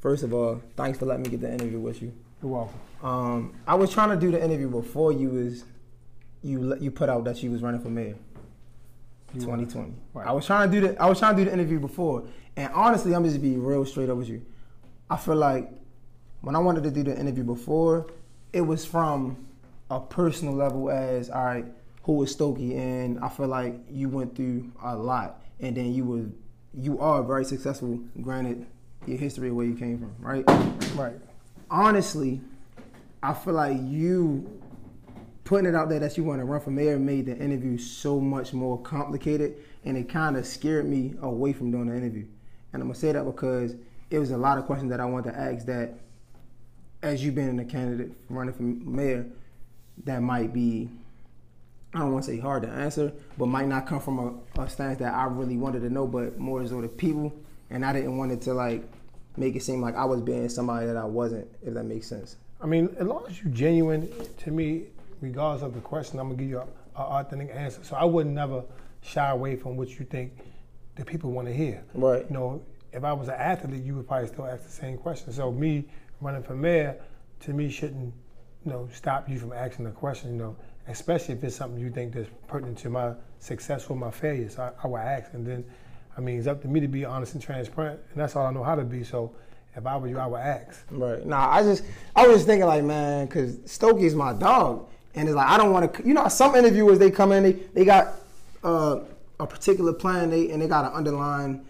First of all, thanks for letting me get the interview with you. You're welcome. Um, I was trying to do the interview before you was you you put out that you was running for mayor. 2020. Right. I was trying to do the I was trying to do the interview before, and honestly, I'm just be real straight up with you. I feel like when I wanted to do the interview before, it was from a personal level as all right, who is Stokey, and I feel like you went through a lot, and then you were you are very successful. Granted, your history of where you came from, right? Right. honestly, I feel like you putting it out there that you want to run for mayor made the interview so much more complicated, and it kind of scared me away from doing the interview. And I'm gonna say that because it was a lot of questions that I wanted to ask that, as you being a candidate for running for mayor, that might be. I don't want to say hard to answer, but might not come from a, a stance that I really wanted to know, but more as the people, and I didn't want it to like make it seem like I was being somebody that I wasn't, if that makes sense. I mean, as long as you're genuine, to me, regardless of the question, I'm gonna give you an authentic answer. So I would never shy away from what you think the people want to hear. Right. You know, if I was an athlete, you would probably still ask the same question. So me running for mayor, to me, shouldn't you know stop you from asking the question. You know, especially if it's something you think that's pertinent to my success or my failure. So I, I would ask, and then, I mean, it's up to me to be honest and transparent, and that's all I know how to be. So if I were you, I would ask. Right. Nah, I just I was just thinking like, man, because Stokey is my dog, and it's like I don't want to. You know, some interviewers they come in, they they got uh, a particular plan, they and they got an underlying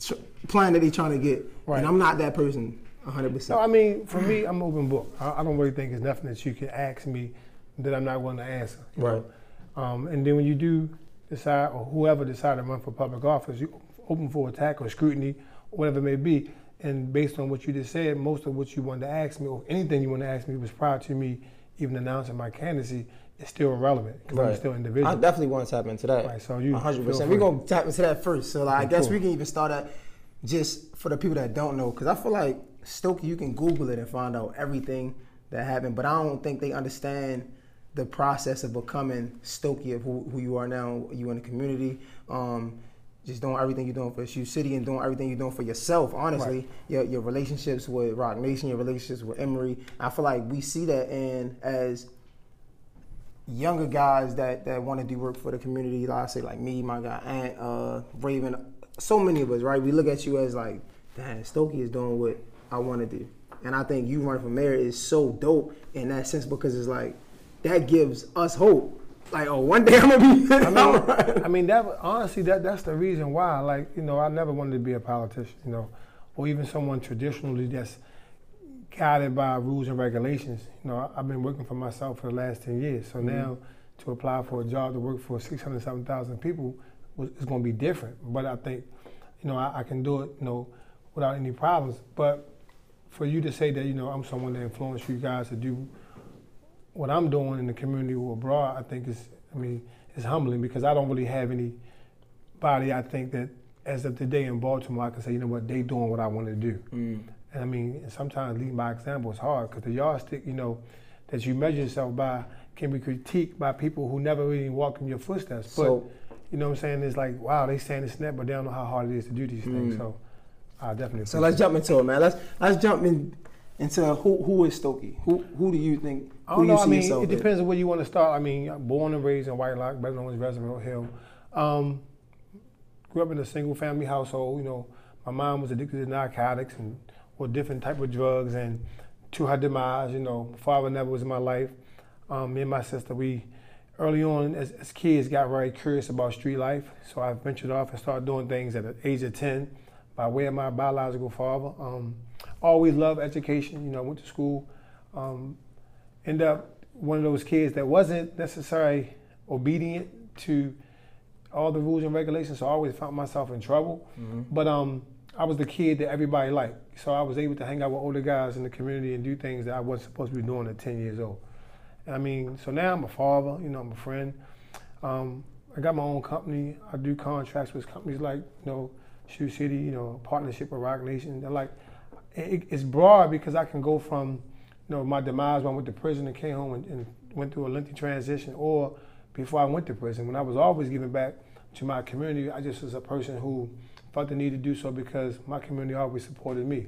tr- plan that they trying to get, Right. and I'm not that person, 100. No, percent I mean, for me, I'm open book. I, I don't really think there's nothing that you can ask me that I'm not willing to answer. know. Um, and then when you do decide, or whoever decide to run for public office, you open for attack or scrutiny, or whatever it may be. And based on what you just said, most of what you wanted to ask me, or anything you wanted to ask me, was prior to me even announcing my candidacy. It's still irrelevant because I'm still individual. I definitely want to tap into that. Right, so you 100. percent. We're gonna tap into that first. So like, I guess cool. we can even start at just for the people that don't know, because I feel like Stokey, you can Google it and find out everything that happened, but I don't think they understand the process of becoming Stokey of who, who you are now. You in the community. Um, just doing everything you're doing for Shoe City and doing everything you're doing for yourself, honestly. Right. Your, your relationships with Roc Nation, your relationships with Emory. I feel like we see that in as younger guys that, that want to do work for the community, like I say, like me, my guy Ant, uh, Raven, so many of us, right? We look at you as like, damn, Stokey is doing what I want to do. And I think you running for mayor is so dope in that sense because it's like, that gives us hope. Like, oh, one day I'm gonna be. I mean, I mean that honestly, that that's the reason why. Like, you know, I never wanted to be a politician, you know, or even someone traditionally that's guided by rules and regulations. You know, I- I've been working for myself for the last ten years, so mm-hmm. now to apply for a job to work for six hundred seven thousand people was, is going to be different. But I think, you know, I, I can do it, you know, without any problems. But for you to say that, you know, I'm someone that influenced you guys to do what I'm doing in the community or abroad, I think is, I mean, it's humbling because I don't really have anybody. I think that as of today in Baltimore, I can say, you know what, they doing what I want to do. Mm. And I mean, sometimes leading by example is hard because the yardstick, you know, that you measure yourself by can be critiqued by people who never really walked in your footsteps. But you know what I'm saying? It's like, wow, they saying this and that, but they don't know how hard it is to do these things. Mm. So I definitely. So let's jump into it, man. Let's let's jump in into who who is Stokey? Who who do you think? I don't know. I mean, it depends on where you want to start. I mean, born and raised in Whitelock, better known as Reservoir Hill. Um, grew up in a single family household. You know, my mom was addicted to narcotics and or different type of drugs, and to her demise, you know, my father never was in my life. Um, me and my sister, we early on as, as kids got very curious about street life, so I ventured off and started doing things at the age of ten by way of my biological father. Um, always loved education. You know, went to school. Um, end up one of those kids that wasn't necessarily obedient to all the rules and regulations. So I always found myself in trouble. But um, I was the kid that everybody liked. So I was able to hang out with older guys in the community and do things that I wasn't supposed to be doing at 10 years old. And I mean, so now I'm a father, you know, I'm a friend. Um, I got my own company. I do contracts with companies like, you know, Shoe City, you know, partnership with Roc Nation. They're like, it, it's broad because I can go from, know, my demise when I went to prison and came home and, and went through a lengthy transition, or before I went to prison, when I was always giving back to my community, I just was a person who felt the need to do so because my community always supported me.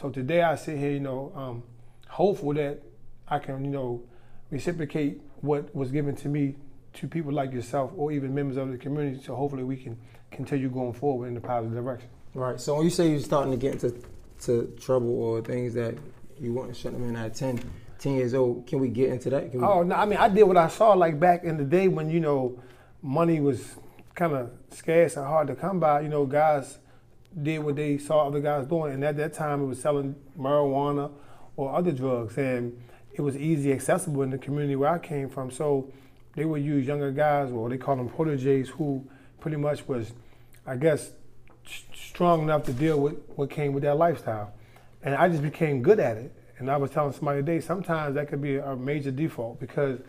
So today I sit here, you know, um, hopeful that I can, you know, reciprocate what was given to me to people like yourself or even members of the community. So hopefully we can continue going forward in the positive direction. Right. So when you say you're starting to get into to trouble or things that you want to shut them in at 10, 10 years old, can we get into that? Oh no, I mean I did what I saw like back in the day when you know money was kind of scarce and hard to come by. You know, guys did what they saw other guys doing, and at that time it was selling marijuana or other drugs, and it was easy accessible in the community where I came from. So they would use younger guys, or they call them proteges, who pretty much was, I guess, strong enough to deal with what came with that lifestyle, and I just became good at it. And I was telling somebody today, sometimes that could be a major default because, you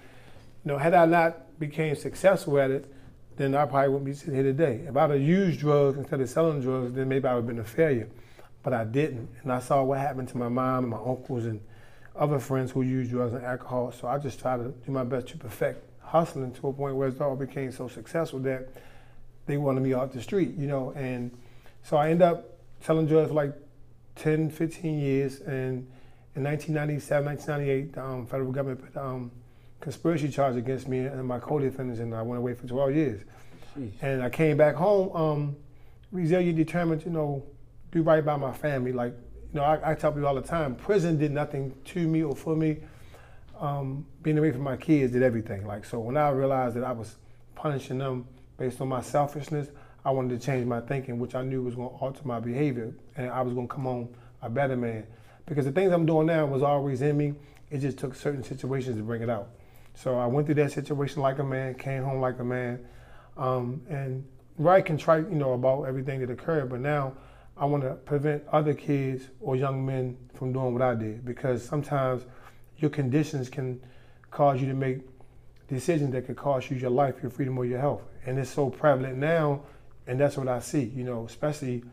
know, had I not became successful at it, then I probably wouldn't be sitting here today. If I'd have used drugs instead of selling drugs, then maybe I would have been a failure. But I didn't. And I saw what happened to my mom and my uncles and other friends who used drugs and alcohol. So I just tried to do my best to perfect hustling to a point where it all became so successful that they wanted me off the street, you know. And so I ended up selling drugs for like 10, 15 years. And in 1997, 1998, the um, federal government put um, conspiracy charge against me and my co-defendants, and I went away for 12 years. Jeez. And I came back home, um, resilient, determined, you know, do right by my family. Like, you know, I, I tell people all the time, prison did nothing to me or for me. Um, being away from my kids did everything. Like, so when I realized that I was punishing them based on my selfishness, I wanted to change my thinking, which I knew was going to alter my behavior, and I was going to come home a better man. Because the things I'm doing now was always in me. It just took certain situations to bring it out. So I went through that situation like a man, came home like a man, um, and right contrite, you know, about everything that occurred. But now I want to prevent other kids or young men from doing what I did because sometimes your conditions can cause you to make decisions that could cost you your life, your freedom, or your health. And it's so prevalent now, and that's what I see, you know, especially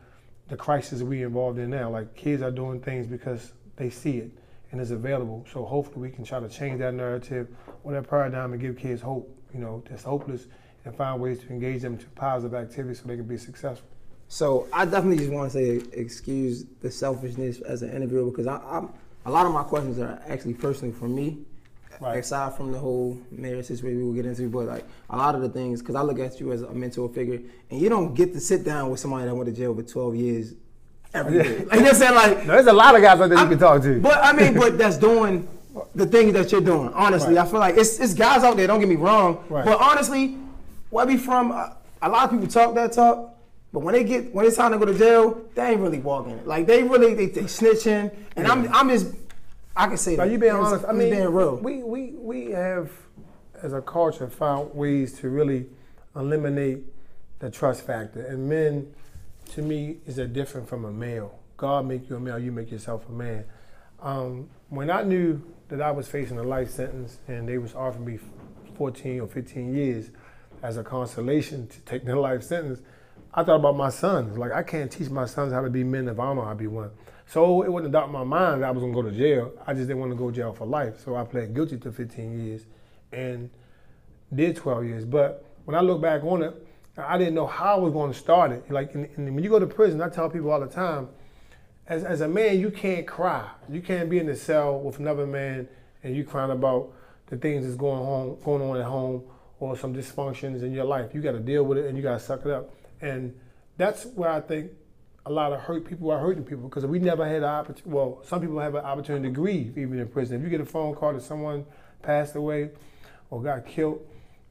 the crisis we involved in now. Like kids are doing things because they see it and it's available. So hopefully we can try to change that narrative or that paradigm and give kids hope, you know, that's hopeless and find ways to engage them to positive activities so they can be successful. So I definitely just want to say excuse the selfishness as an interviewer because I, I'm a lot of my questions are actually personally for me. Right. Aside from the whole marriage situation we will get into, but like a lot of the things, because I look at you as a mentor figure, and you don't get to sit down with somebody that went to jail for 12 years every day. Like you saying? Like Now, there's a lot of guys out there you can talk to. But I mean, but that's doing the things that you're doing. Honestly, Right. I feel like it's it's guys out there. Don't get me wrong. Right. But honestly, where we from, uh, a lot of people talk that talk. But when they get when it's time to go to jail, they ain't really walking it. Like they really they, they snitching, and I'm I'm just I can say that. you being I'm honest. I mean, being real. we we we have, as a culture, found ways to really eliminate the trust factor. And men, to me, is a different from a male. God make you a male, you make yourself a man. Um, when I knew that I was facing a life sentence and they was offering me 14 or 15 years as a consolation to take their life sentence, I thought about my sons. Like I can't teach my sons how to be men if I don't know how to be one. So it wasn't doubt in my mind that I was gonna go to jail. I just didn't want to go to jail for life. So I pled guilty to 15 years and did 12 years. But when I look back on it, I didn't know how I was going to start it. Like when you go to prison, I tell people all the time, as, as a man, you can't cry. You can't be in the cell with another man and you crying about the things that's going on, going on at home or some dysfunctions in your life. You got to deal with it and you got to suck it up. And that's where I think a lot of hurt people are hurting people because we never had an opportunity. Well, some people have an opportunity to grieve even in prison. If you get a phone call that someone passed away or got killed,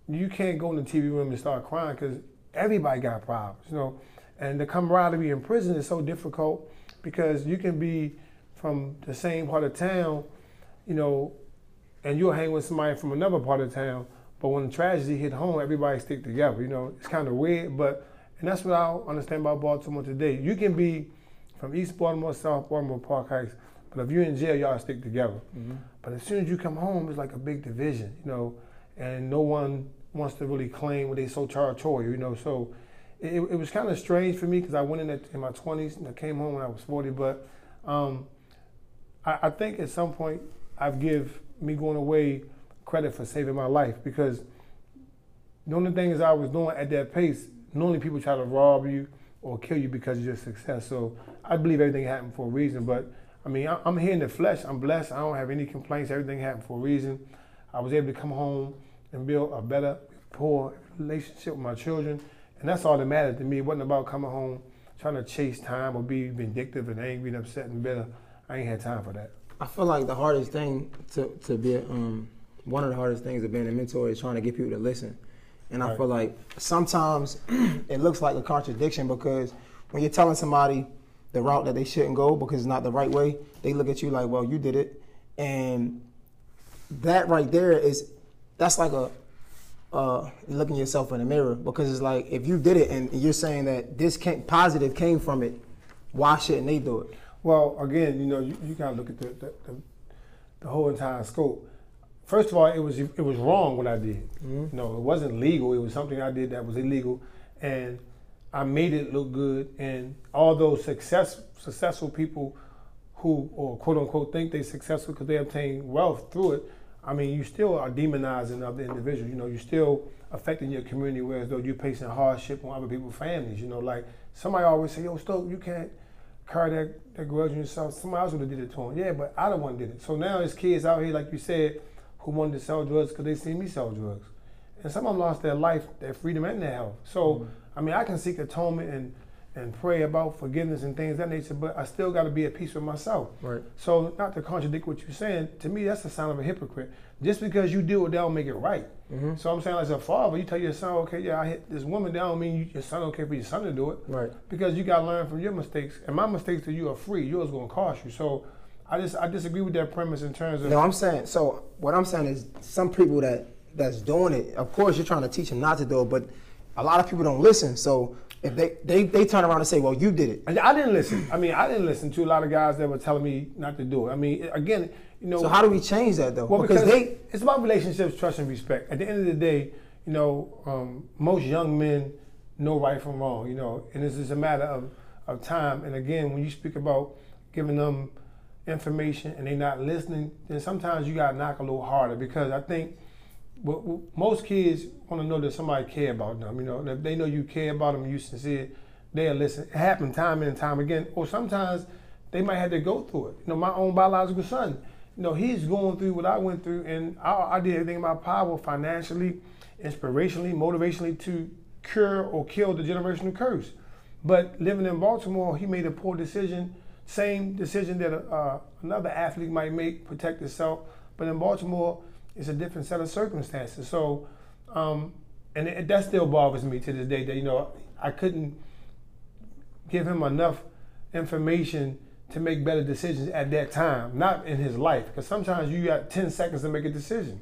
you can't go in the TV room and start crying because everybody got problems, you know. And the camaraderie in prison is so difficult because you can be from the same part of town, you know, and you'll hang with somebody from another part of town. But when the tragedy hit home, everybody stick together. You know, it's kind of weird, but and that's what I understand about Baltimore today. You can be from East Baltimore, South Baltimore, Park Heights. But if you're in jail, y'all stick together. Mm-hmm. But as soon as you come home, it's like a big division, you know, and no one wants to really claim what they so territorial, you know. So it, it was kind of strange for me because I went in at, in my 20s and I came home when I was 40. But um, I, I think at some point I've give me going away credit for saving my life because the only thing is I was doing at that pace, normally people try to rob you or kill you because of your success. So I believe everything happened for a reason. But I mean, I- I'm here in the flesh. I'm blessed. I don't have any complaints. Everything happened for a reason. I was able to come home and build a better, poor relationship with my children. And that's all that mattered to me. It wasn't about coming home trying to chase time or be vindictive and angry and upset and bitter. I ain't had time for that. I feel like the hardest thing to, to be um, one of the hardest things of being a mentor is trying to get people to listen. And I Right. feel like sometimes it looks like a contradiction because when you're telling somebody the route that they shouldn't go because it's not the right way, they look at you like, well, you did it. And that right there is, that's like a, uh, looking yourself in the mirror because it's like if you did it and you're saying that this came, positive came from it, why shouldn't they do it? Well, again, you know, you, you gotta look at the, the, the, the whole entire scope. First of all, it was it was wrong what I did. Mm-hmm. You know, it wasn't legal. It was something I did that was illegal, and I made it look good. And all those success successful people who, or quote unquote, think they're successful because they obtain wealth through it. I mean, you still are demonizing other individuals. You know, you're still affecting your community, whereas though you're facing hardship on other people's families. You know, like somebody always say, "Yo, Stoke, you can't." carry that, that grudge on yourself. Somebody else would have did it to him. Yeah, but I the one did it. So now there's kids out here, like you said, who wanted to sell drugs because they seen me sell drugs. And some of them lost their life, their freedom, and their health. So, I mean, I can seek atonement and, and pray about forgiveness and things that nature, but I still got to be at peace with myself. Right. So, not to contradict what you're saying, to me, that's a sign of a hypocrite. Just because you do it, that don't make it right. Mm-hmm. So I'm saying, as a father, you tell your son, okay, yeah, I hit this woman, that don't mean you, your son okay for your son to do it Right. because you got to learn from your mistakes, and my mistakes to you are free. Yours going to cost you. So I just I disagree with that premise in terms of No, I'm saying so. What I'm saying is some people that that's doing it. Of course, you're trying to teach them not to do it, but a lot of people don't listen. So if they they, they turn around and say, "Well, you did it," I I didn't listen. I mean, I didn't listen to a lot of guys that were telling me not to do it. I mean, again, you know, so how do we change that though? well, because, because, they it's about relationships, trust, and respect. At the end of the day, you know, um, most young men know right from wrong. You know, and it's just a matter of of time. And again, when you speak about giving them information and they not listening, then sometimes you got to knock a little harder because I think what, what- most kids want to know that somebody care about them. You know, if they know you care about them, you sincere, they'll listen. It happened time and time again. Or sometimes they might have to go through it. You know, my own biological son, you know, he's going through what I went through, and I, I did everything in my power financially, inspirationally, motivationally to cure or kill the generational curse. But living in Baltimore, he made a poor decision, same decision that uh, another athlete might make, protect himself. But in Baltimore, it's a different set of circumstances. So, um, and it, that still bothers me to this day that, you know, I couldn't give him enough information to make better decisions at that time, not in his life. Because sometimes you got 10 seconds to make a decision.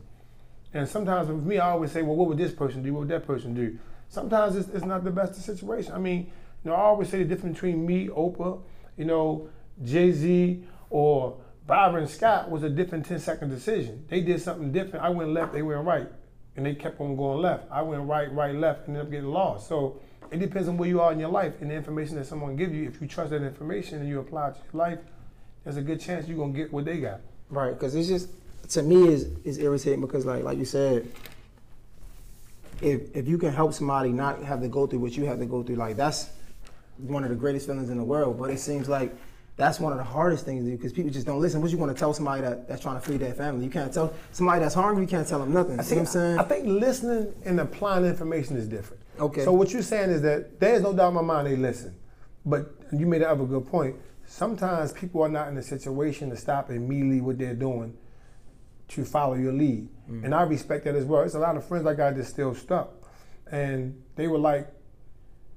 And sometimes with me, I always say, well, what would this person do? What would that person do? Sometimes it's, it's not the best situation. I mean, you know, I always say the difference between me, Oprah, you know, Jay Z, or Byron Scott was a different 10 second decision. They did something different. I went left, they went right. And they kept on going left. I went right, right, left, and ended up getting lost. So it depends on where you are in your life and the information that someone gives you. If you trust that information and you apply it to your life, there's a good chance you're gonna get what they got. right because it's just to me is is irritating because like like you said, if if you can help somebody not have to go through what you have to go through, like that's one of the greatest feelings in the world. But it seems like that's one of the hardest things to do because people just don't listen. What you want to tell somebody that, that's trying to feed their family? You can't tell somebody that's hungry. You can't tell them nothing. I See what I'm saying? I think listening and applying information is different. Okay. So what you're saying is that there's no doubt in my mind they listen, but you made another good point. Sometimes people are not in a situation to stop immediately what they're doing to follow your lead, Mm. and I respect that as well. It's a lot of friends I got that's still stuck, and they were like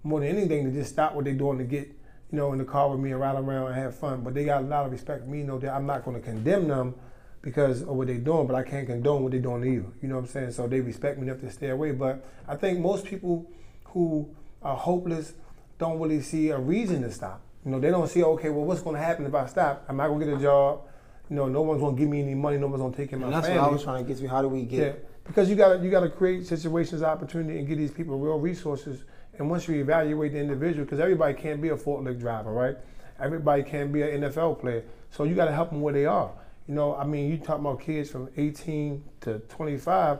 more than anything to just stop what they're doing to get you know in the car with me and ride around and have fun. But they got a lot of respect for me, know that I'm not going to condemn them because of what they're doing, but I can't condone what they're doing either. You know what I'm saying? So they respect me enough to stay away. But I think most people who are hopeless don't really see a reason to stop. You know, they don't see, okay, well, what's going to happen if I stop? Am I going to get a job? You know, no one's going to give me any money. No one's going to take care of my And that's family. what I was trying to get to. How do we get? Yeah, because you got to you got to create situations, opportunity, and give these people real resources. And once you evaluate the individual, because everybody can't be a forklift driver, right? Everybody can't be an NFL player. So you got to help them where they are. You know, I mean, you talk about kids from 18 to 25.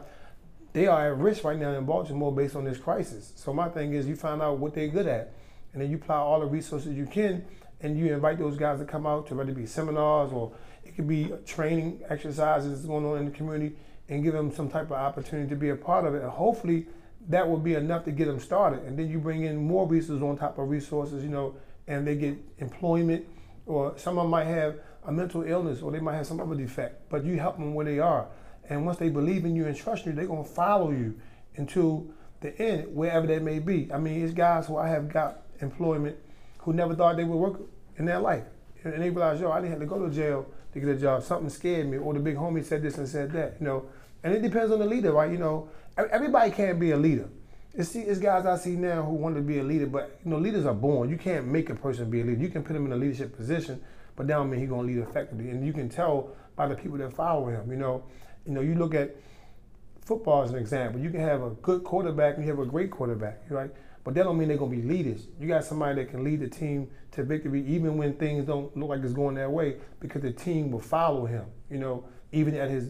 They are at risk right now in Baltimore based on this crisis. So my thing is, you find out what they're good at, and then you apply all the resources you can, and you invite those guys to come out to whether it be seminars or it could be training exercises going on in the community, and give them some type of opportunity to be a part of it. And hopefully, that will be enough to get them started. And then you bring in more resources on top of resources, you know, and they get employment, or some of them might have a mental illness, or they might have some other defect. But you help them where they are, and once they believe in you and trust you, they're gonna follow you until the end, wherever that may be. I mean, it's guys who I have got employment who never thought they would work in their life, and they realize, yo, I didn't have to go to jail to get a job. Something scared me, or the big homie said this and said that, you know. And it depends on the leader, right? You know, everybody can't be a leader. It's, it's guys I see now who want to be a leader, but you know, leaders are born. You can't make a person be a leader. You can put him in a leadership position, but that don't mean he's gonna lead effectively. And you can tell by the people that follow him. You know, you know, you look at football as an example. You can have a good quarterback and you have a great quarterback, right? But that don't mean they're gonna be leaders. You got somebody that can lead the team to victory even when things don't look like it's going their way, because the team will follow him. You know, even at his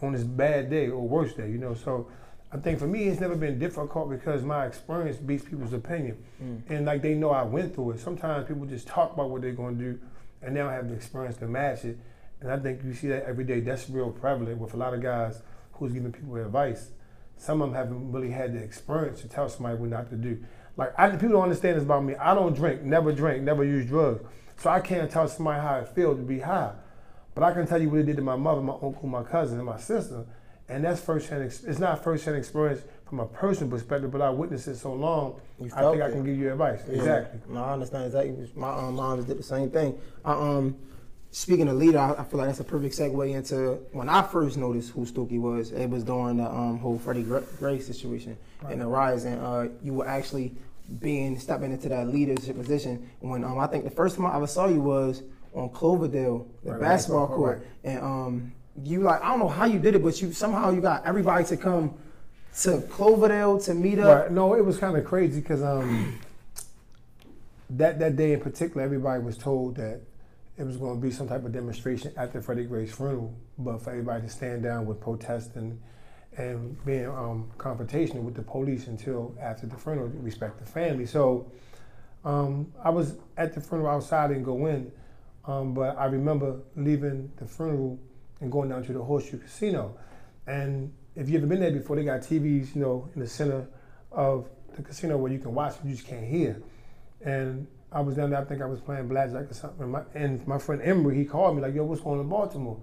on his bad day or worst day. You know, so. I think for me, it's never been difficult because my experience beats people's opinion. Mm. And like they know I went through it. Sometimes people just talk about what they're going to do and they don't have the experience to match it. And I think you see that every day. That's real prevalent with a lot of guys who's giving people advice. Some of them haven't really had the experience to tell somebody what not to do. Like I, people don't understand this about me. I don't drink, never drink, never use drugs. So I can't tell somebody how it feels to be high. But I can tell you what it did to my mother, my uncle, my cousin, and my sister and that's firsthand. It's not firsthand experience from a personal perspective, but I witnessed it so long. I think it. I can give you advice. Yeah. Exactly. No, I understand exactly. My um, mom did the same thing. I, um, speaking of leader, I, I, feel like that's a perfect segue into when I first noticed who Stokey was. It was during the um, whole Freddie Gray situation right. and the rise, and uh, you were actually being stepping into that leadership position. When um, I think the first time I ever saw you was on Cloverdale, the right, basketball right, court, and um, you like I don't know how you did it, but you somehow you got everybody to come to Cloverdale to meet up. Right. No, it was kind of crazy because um, that that day in particular, everybody was told that it was going to be some type of demonstration after Freddie Gray's funeral, but for everybody to stand down with protesting and being um, confrontational with the police until after the funeral respect the family. So um, I was at the funeral outside and go in, um, but I remember leaving the funeral and going down to the Horseshoe Casino. And if you've ever been there before, they got TVs, you know, in the center of the casino where you can watch, but you just can't hear. And I was down there, I think I was playing blackjack or something. And my, and my friend Emory, he called me like, yo, what's going on in Baltimore?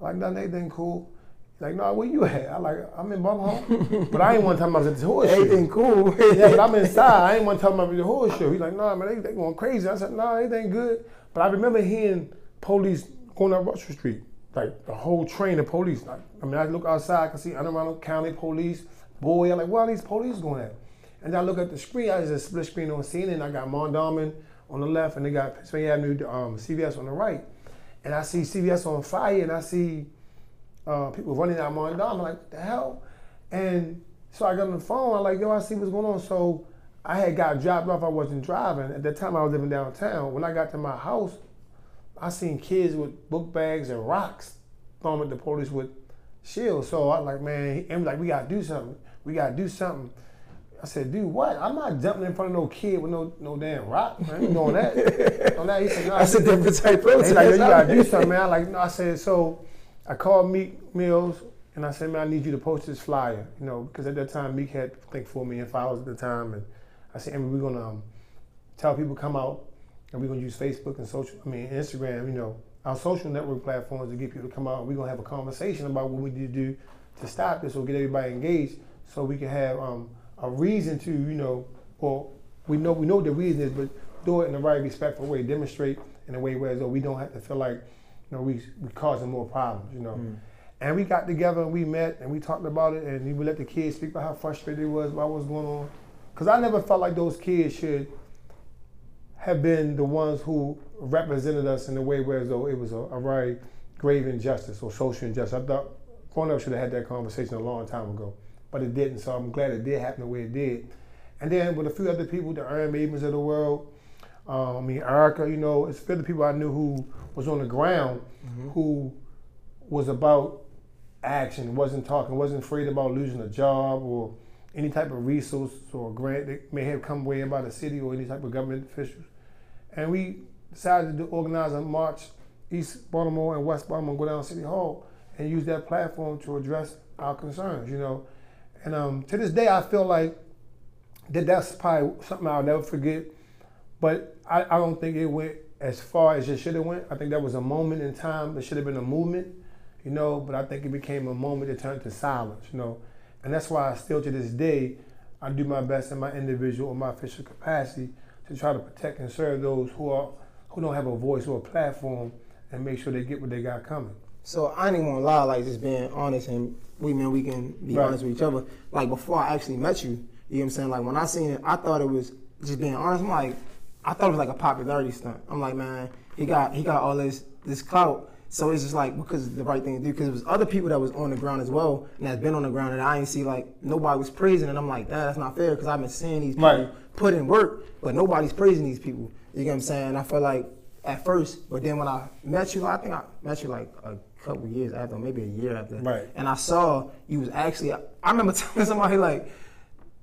I'm like, nothing, anything cool. He's like, no, where you at? I like, I'm in Baltimore. but I ain't one time I was at the horseshoe. Anything cool. yeah, but I'm inside. I ain't one time I was at the horseshoe. He's like, no, nah, man, they, they going crazy. I said, no, nah, anything good. But I remember hearing police going up Russell Street like the whole train of police. Like, I mean, I look outside, I can see Anne Arundel County police. Boy, I'm like, where are these police going at? And I look at the screen, I just a split screen on CNN. I got Mondawmin on the left, and they got Pennsylvania Avenue, um, CVS on the right. And I see CVS on fire, and I see uh, people running out Mondawmin. I'm like, what the hell? And so I got on the phone. I'm like, yo, I see what's going on. So I had got dropped off. I wasn't driving. At that time, I was living downtown. When I got to my house, I seen kids with book bags and rocks throwing at the police with shields. So I like, man, I'm like, we gotta do something. We gotta do something. I said, dude, what? I'm not jumping in front of no kid with no no damn rock. Man. I ain't doing that. on that, he said, no. That's a different type of He's like, you gotta do something, man. I like, no. I said, so I called Meek Mills and I said, man, I need you to post this flyer, you know, because at that time Meek had I think four million followers at the time, and I said, we're gonna um, tell people come out and we're gonna use Facebook and social, I mean Instagram, you know, our social network platforms to get people to come out. We're gonna have a conversation about what we need to do to stop this or get everybody engaged, so we can have um, a reason to, you know, or we know we know the reason is, but do it in the right respectful way, demonstrate in a way where as though we don't have to feel like, you know, we we causing more problems, you know. Mm. And we got together and we met and we talked about it and we let the kids speak about how frustrated it was about what's going on. Cause I never felt like those kids should have been the ones who represented us in a way where though it was a, a very grave injustice or social injustice. I thought growing up should have had that conversation a long time ago, but it didn't. So I'm glad it did happen the way it did. And then with a few other people, the Iron Maidens of the world, um, I mean Erica, you know, it's a few other people I knew who was on the ground, Mm-hmm. who was about action, wasn't talking, wasn't afraid about losing a job or any type of resource or grant that may have come way by the city or any type of government officials. And we decided to organize a march East Baltimore and West Baltimore, go down City Hall and use that platform to address our concerns, you know. And um, to this day, I feel like that that's probably something I'll never forget. But I, I don't think it went as far as it should have went. I think that was a moment in time that should have been a movement, you know. But I think it became a moment that turned to silence, you know. And that's why I still to this day, I do my best in my individual or my official capacity to try to protect and serve those who are who don't have a voice or a platform and make sure they get what they got coming. So I ain't even gonna lie, like just being honest and we man, we can be Right. honest with each other. Like before I actually met you, you know what I'm saying? Like when I seen it, I thought it was just being honest. I'm like, I thought it was like a popularity stunt. I'm like, man, he got he got all this this clout. So it's just like because it's the right thing to do. Because it was other people that was on the ground as well, and that's been on the ground, and I ain't see like nobody was praising. And I'm like, "Nah, that's not fair. Because I've been seeing these people Right. Put in work, but nobody's praising these people. You get what I'm saying? I feel like at first, but then when I met you, I think I met you like a couple years after, maybe a year after. Right. And I saw you was actually. I remember telling somebody like,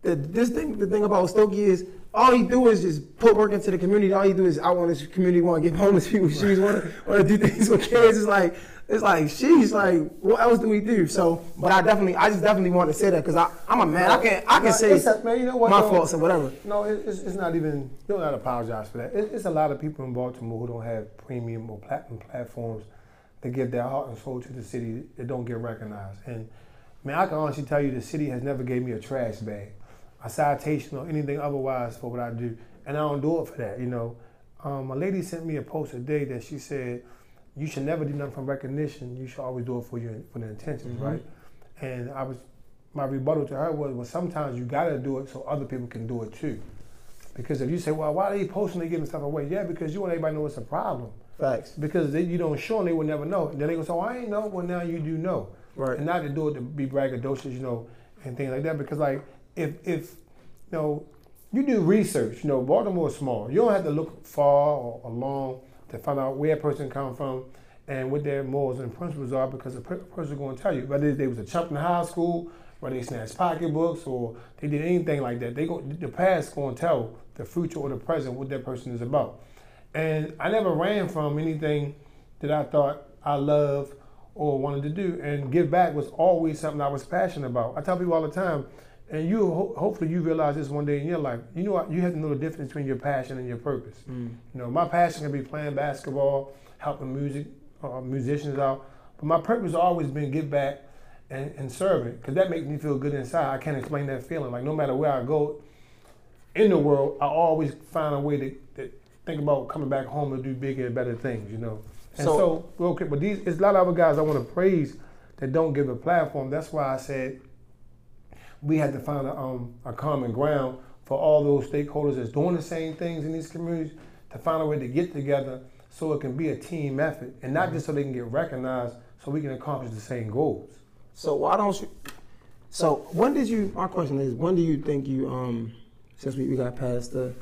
the, this thing, the thing about Stokey is all he do is just put work into the community. All he do is I want this community, want to give homeless people shoes, want to want to do things with kids. It's like it's like she's like, what else do we do? So, but I definitely, I just definitely want to say that because I I'm a man. I can I can No, say it's a- man, you know what, my though? faults or whatever. No, it's, it's not even. You don't have to apologize for that. It, it's a lot of people in Baltimore who don't have premium or platinum platforms that give their heart and soul to the city that don't get recognized. And man, I can honestly tell you, the city has never gave me a trash bag, a citation, or anything otherwise for what I do, and I don't do it for that. You know, um, a lady sent me a post today that she said, "You should never do nothing for recognition. You should always do it for your for the intentions, Mhm. right?" And I was my rebuttal to her was, well, sometimes you gotta do it so other people can do it too. Because if you say, well, why are they posting and giving stuff away? Yeah, because you want everybody to know it's a problem. Facts. Because they, you don't show them, they will never know. And then they go, so I ain't know. Well, now you do know. Right. And not to do it to be braggadocious, you know, and things like that. Because like, if if you know, you do research. You know, Baltimore is small. You don't have to look far or, or long to find out where a person come from and what their morals and principles are. Because per- person going to tell you whether they was a chump in high school, whether they snatched pocketbooks, or they did anything like that. They go the past going to tell the future or the present what that person is about. And I never ran from anything that I thought I loved or wanted to do. And give back was always something I was passionate about. I tell people all the time, and you ho- hopefully you realize this one day in your life. You know what? You have to know the difference between your passion and your purpose. Mm. You know, my passion can be playing basketball, helping music uh, musicians out, but my purpose has always been give back and, and serving because that makes me feel good inside. I can't explain that feeling. Like no matter where I go in the world, I always find a way to, to think about coming back home and do bigger and better things. You know. And So- so, okay, but these it's a lot of other guys I want to praise that don't give a platform. That's why I said we had to find a, um, a common ground for all those stakeholders that's doing the same things in these communities to find a way to get together so it can be a team effort and not just so they can get recognized so we can accomplish the same goals. So why don't you? So when did you? My question is, when do you think you? Um, since we, we got past the,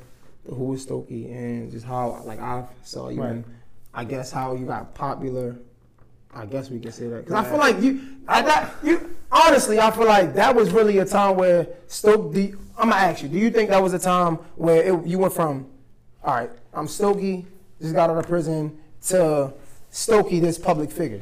the who is Stokey and just how like I saw you, Right. and I guess how you got popular. I guess we can say that because I feel like you. I that you honestly, I feel like that was really a time where Stoke. Do, I'm gonna ask you. Do you think that was a time where it, you went from, all right, I'm Stokey, just got out of prison, to Stokey, this public figure?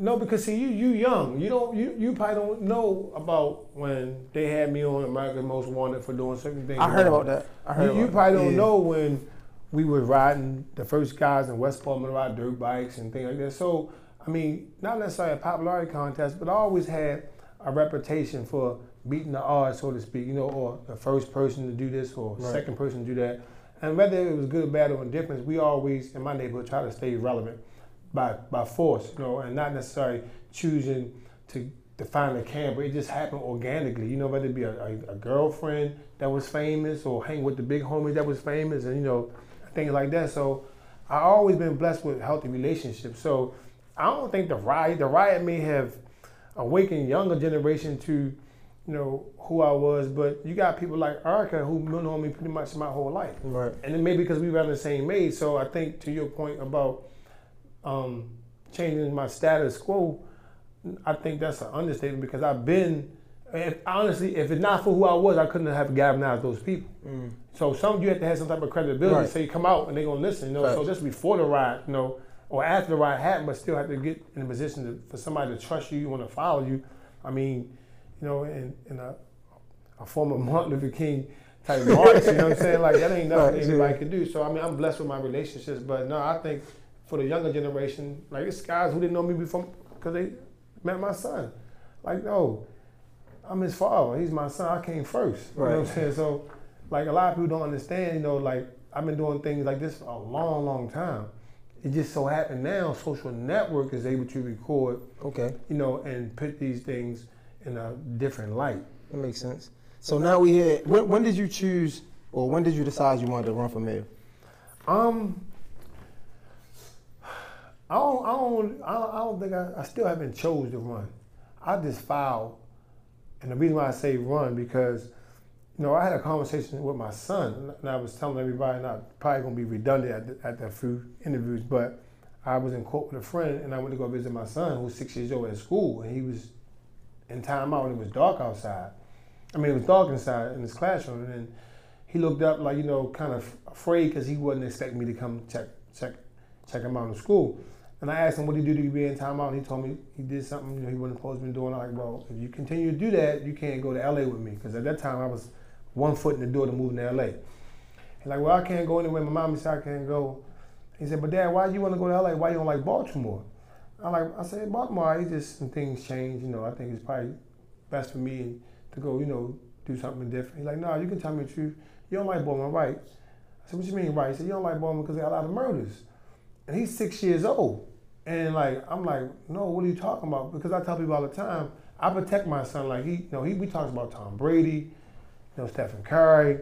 No, because see, you you young. You don't you, you probably don't know about when they had me on America's Most Wanted for doing certain things. I heard about that. I heard You, you probably that. don't Yeah. know when we were riding the first guys in West Palm to ride dirt bikes and things like that. So I mean, not necessarily a popularity contest, but I always had a reputation for beating the odds, so to speak. You know, or the first person to do this, or Right. second person to do that. And whether it was good bad or indifference, we always in my neighborhood try to stay relevant by by force, you know, and not necessarily choosing to define a camp. It just happened organically, you know, whether it be a, a, a girlfriend that was famous or hang with the big homie that was famous, and you know, things like that. So I always been blessed with healthy relationships. So I don't think the riot, the riot may have awakened younger generation to, you know, who I was. But you got people like Erica who known me pretty much my whole life. Right. And then maybe because we were on the same age. So I think to your point about um, changing my status quo, I think that's an understatement because I've been. If, honestly, if it's not for who I was, I couldn't have galvanized those people. Mm. So some you have to have some type of credibility. Right. So you come out and they're gonna listen. You know, so Facts. just before the ride, you know, or after the ride happened, but still have to get in a position to, for somebody to trust you, you want to follow you. I mean, you know, in, in a, a form of Martin Luther King type march, you know what I'm saying? Like that ain't nothing Right, anybody yeah. can do. So I mean, I'm blessed with my relationships, but no, I think for the younger generation, like it's guys who didn't know me before because they met my son. Like, no, I'm his father. He's my son. I came first. You know what I'm saying? So, like a lot of people don't understand. You know, like I've been doing things like this for a long, long time. It just so happened now, social network is able to record, Okay, you know, and put these things in a different light. that makes sense. So now we here. When, when did you choose, or when did you decide you wanted to run for mayor? Um, I don't, I don't, I don't, I don't think I, I still haven't chose to run. I just filed, and the reason why I say run because, you know, I had a conversation with my son, and I was telling everybody, and I'm probably gonna be redundant at the, at the few interviews, but I was in court with a friend, and I went to go visit my son, who's six years old at school, and he was in timeout, and it was dark outside. I mean, it was dark inside in his classroom, and then he looked up like you know, kind of afraid because he wasn't expecting me to come check check check him out in school. And I asked him what he do to be in timeout, and he told me he did something you know he wasn't supposed to be doing. I'm like, well, if you continue to do that, you can't go to LA with me because at that time I was one foot in the door to move to LA. He's like, well, I can't go anywhere. My mom said I can't go. He said, but Dad, why do you want to go to LA? Why you don't like Baltimore? I like I said Baltimore. It's just some things change. You know, I think it's probably best for me to go. You know, do something different. He's like, no, you can tell me the truth. You don't like Baltimore, right? I said, what you mean, right? He said, you don't like Baltimore because they got a lot of murders. And he's six years old. And like, I'm like, no, what are you talking about? Because I tell people all the time, I protect my son. Like he, you know, he we talks about Tom Brady, know, Stephen Curry.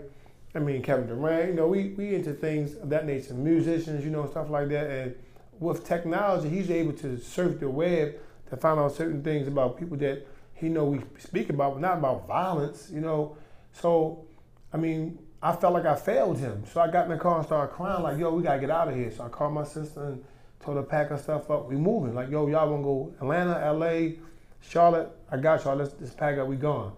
I mean, Kevin Durant. You know, we we into things of that nature, musicians, you know, stuff like that. And with technology, he's able to surf the web to find out certain things about people that he know we speak about, but not about violence. You know, so I mean, I felt like I failed him. So I got in the car and started crying, like, yo, we gotta get out of here. So I called my sister and told her pack her stuff up. We moving. Like, yo, y'all wanna go Atlanta, LA, Charlotte? I got y'all. Let's just pack up. We gone.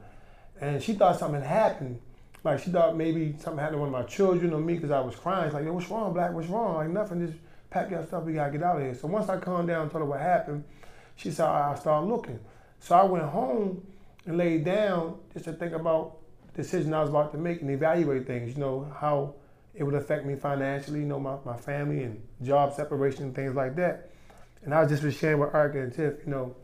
And she thought something happened. Like she thought maybe something happened to one of my children or me because I was crying. She's like, yo, what's wrong, Black? What's wrong? Like nothing. Just pack your stuff. We gotta get out of here. So once I calmed down and told her what happened, she said I started looking. So I went home and laid down just to think about the decision I was about to make and evaluate things. You know how it would affect me financially. You know my, my family and job separation and things like that. And I was just sharing with Erica and Tiff. You know,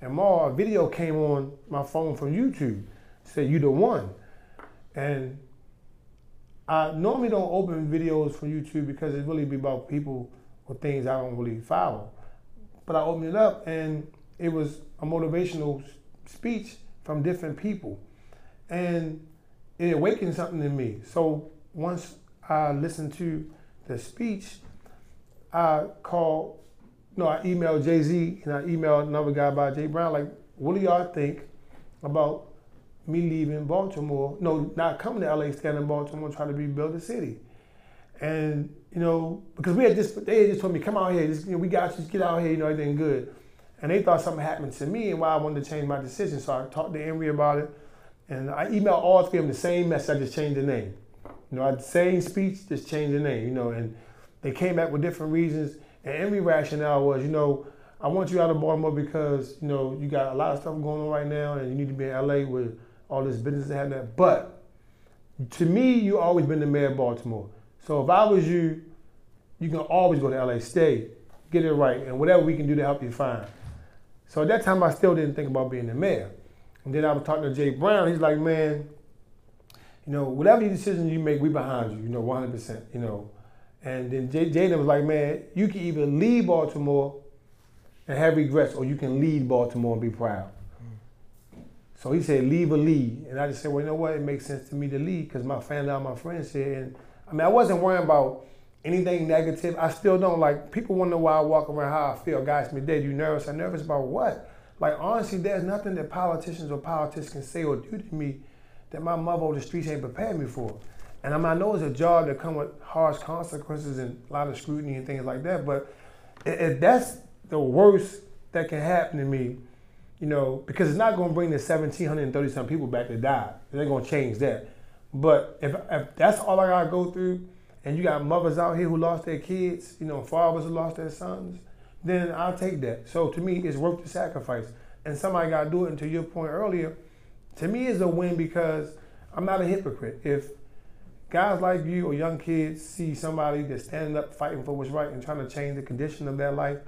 and more a video came on my phone from YouTube. Said you the one. And I normally don't open videos from YouTube because it really be about people or things I don't really follow. But I opened it up and it was a motivational speech from different people. And it awakened something in me. So once I listened to the speech, I called, no, I emailed Jay Z and I emailed another guy by Jay Brown, like, what do y'all think about me leaving Baltimore? No, not coming to LA, staying in Baltimore, trying to rebuild the city. And, you know, because we had just, they had just told me, come out here, just, you know, we got you, just get out here, you know, everything good. And they thought something happened to me and why I wanted to change my decision. So I talked to Emory about it. And I emailed all three of them the same message, I just changed the name. You know, I had the same speech, just changed the name, you know, and they came back with different reasons. And Emory rationale was, you know, I want you out of Baltimore because, you know, you got a lot of stuff going on right now and you need to be in LA with all this business and that happening. But to me, you always been the mayor of Baltimore. So if I was you, you can always go to LA, stay, get it right, and whatever we can do to help you find. So at that time, I still didn't think about being the mayor. And then I was talking to Jay Brown. He's like, man, you know, whatever decision you make, we behind you, you know, 100%, you know. And then Jay was like, man, you can either leave Baltimore and have regrets, or you can lead Baltimore and be proud. So he said, leave a lead. And I just said, well, you know what? It makes sense to me to lead because my family, all my friends here. And I mean, I wasn't worrying about anything negative. I still don't like. People wonder why I walk around how I feel. Guys, me dead. You nervous? I'm nervous about what? Like honestly, there's nothing that politicians or politics can say or do to me that my mother or the streets ain't prepared me for. And I, mean, I know it's a job that come with harsh consequences and a lot of scrutiny and things like that. But if that's the worst that can happen to me, you know, because it's not going to bring the 1,730 some people back to die. They're going to change that. But if, if that's all I got to go through, and you got mothers out here who lost their kids, you know, fathers who lost their sons, then I'll take that. So to me, it's worth the sacrifice. And somebody got to do it. And to your point earlier, to me, it's a win because I'm not a hypocrite. If guys like you or young kids see somebody that's standing up fighting for what's right and trying to change the condition of their life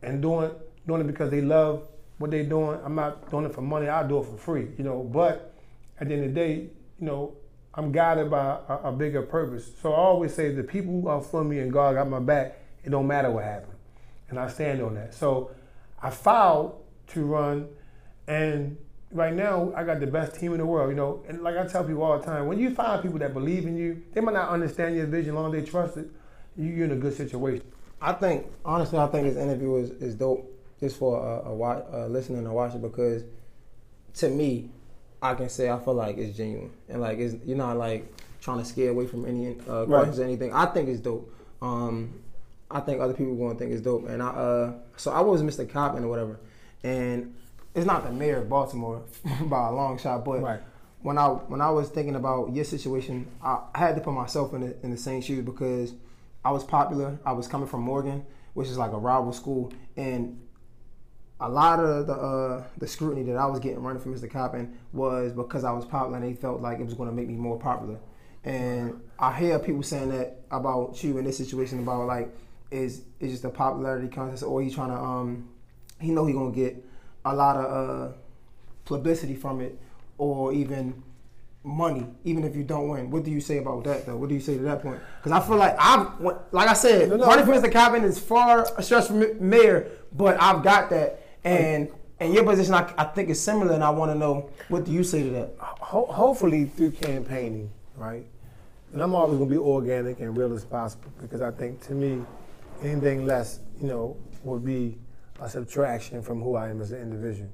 and doing doing it because they love what they're doing. I'm not doing it for money. I do it for free, you know. But at the end of the day, you know, I'm guided by a, a bigger purpose. So I always say the people who are for me and God got my back. It don't matter what happened, and I stand on that. So I filed to run, and right now I got the best team in the world. You know, and like I tell people all the time, when you find people that believe in you, they might not understand your vision, long as they trust it, you're in a good situation. I think honestly, I think this interview is, is dope just for a, a, a listener and watcher because to me, I can say I feel like it's genuine and like it's you're not like trying to scare away from any uh, questions right. or anything. I think it's dope. Um, I think other people going to think it's dope. And I uh, so I was Mr. Coppin or whatever, and it's not the mayor of Baltimore by a long shot, but right. when I when I was thinking about your situation, I, I had to put myself in the, in the same shoes because I was popular. I was coming from Morgan, which is like a rival school, and a lot of the uh, the scrutiny that I was getting running for Mr. Coppin was because I was popular and they felt like it was going to make me more popular. And I hear people saying that about you in this situation about like is is just a popularity contest or he trying to um he know he gonna get a lot of uh, publicity from it or even money, even if you don't win. What do you say about that, though? What do you say to that point? Because I feel like I've, like I said, no, no, running for Mr. Coppin is far a stretch from mayor, but I've got that. And and your position, I, I think, is similar, and I want to know what do you say to that? Ho- hopefully, through campaigning, right? And I'm always going to be organic and real as possible because I think, to me, anything less, you know, would be a subtraction from who I am as an individual.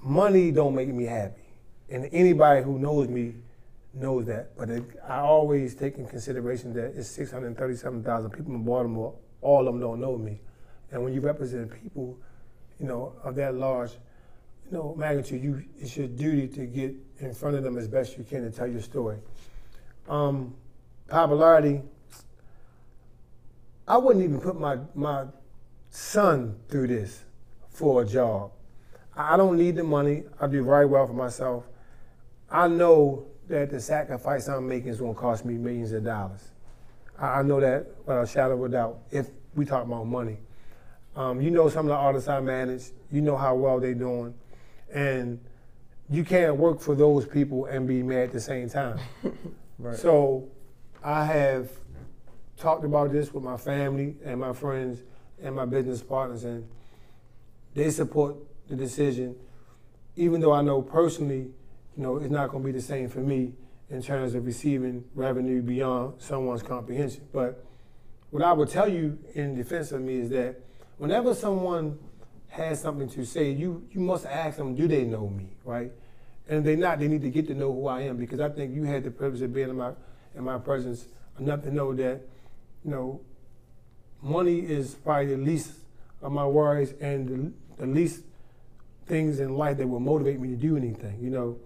Money don't make me happy, and anybody who knows me knows that. But it, I always take in consideration that it's 637,000 people in Baltimore. All of them don't know me. And when you represent people, you know, of that large, you know, magnitude, you it's your duty to get in front of them as best you can and tell your story. Um, popularity, I wouldn't even put my my son through this for a job. I don't need the money. I do very well for myself. I know that the sacrifice I'm making is going to cost me millions of dollars. I know that without a shadow of a doubt. If we talk about money, um, you know some of the artists I manage. You know how well they're doing, and you can't work for those people and be mad at the same time. right. So, I have talked about this with my family and my friends and my business partners, and they support the decision, even though I know personally, you know, it's not going to be the same for me in terms of receiving revenue beyond someone's comprehension. But what I would tell you in defense of me is that whenever someone has something to say, you you must ask them, do they know me, right? And if they not, they need to get to know who I am because I think you had the privilege of being in my in my presence enough to know that, you know, money is probably the least of my worries and the, the least things in life that will motivate me to do anything, you know.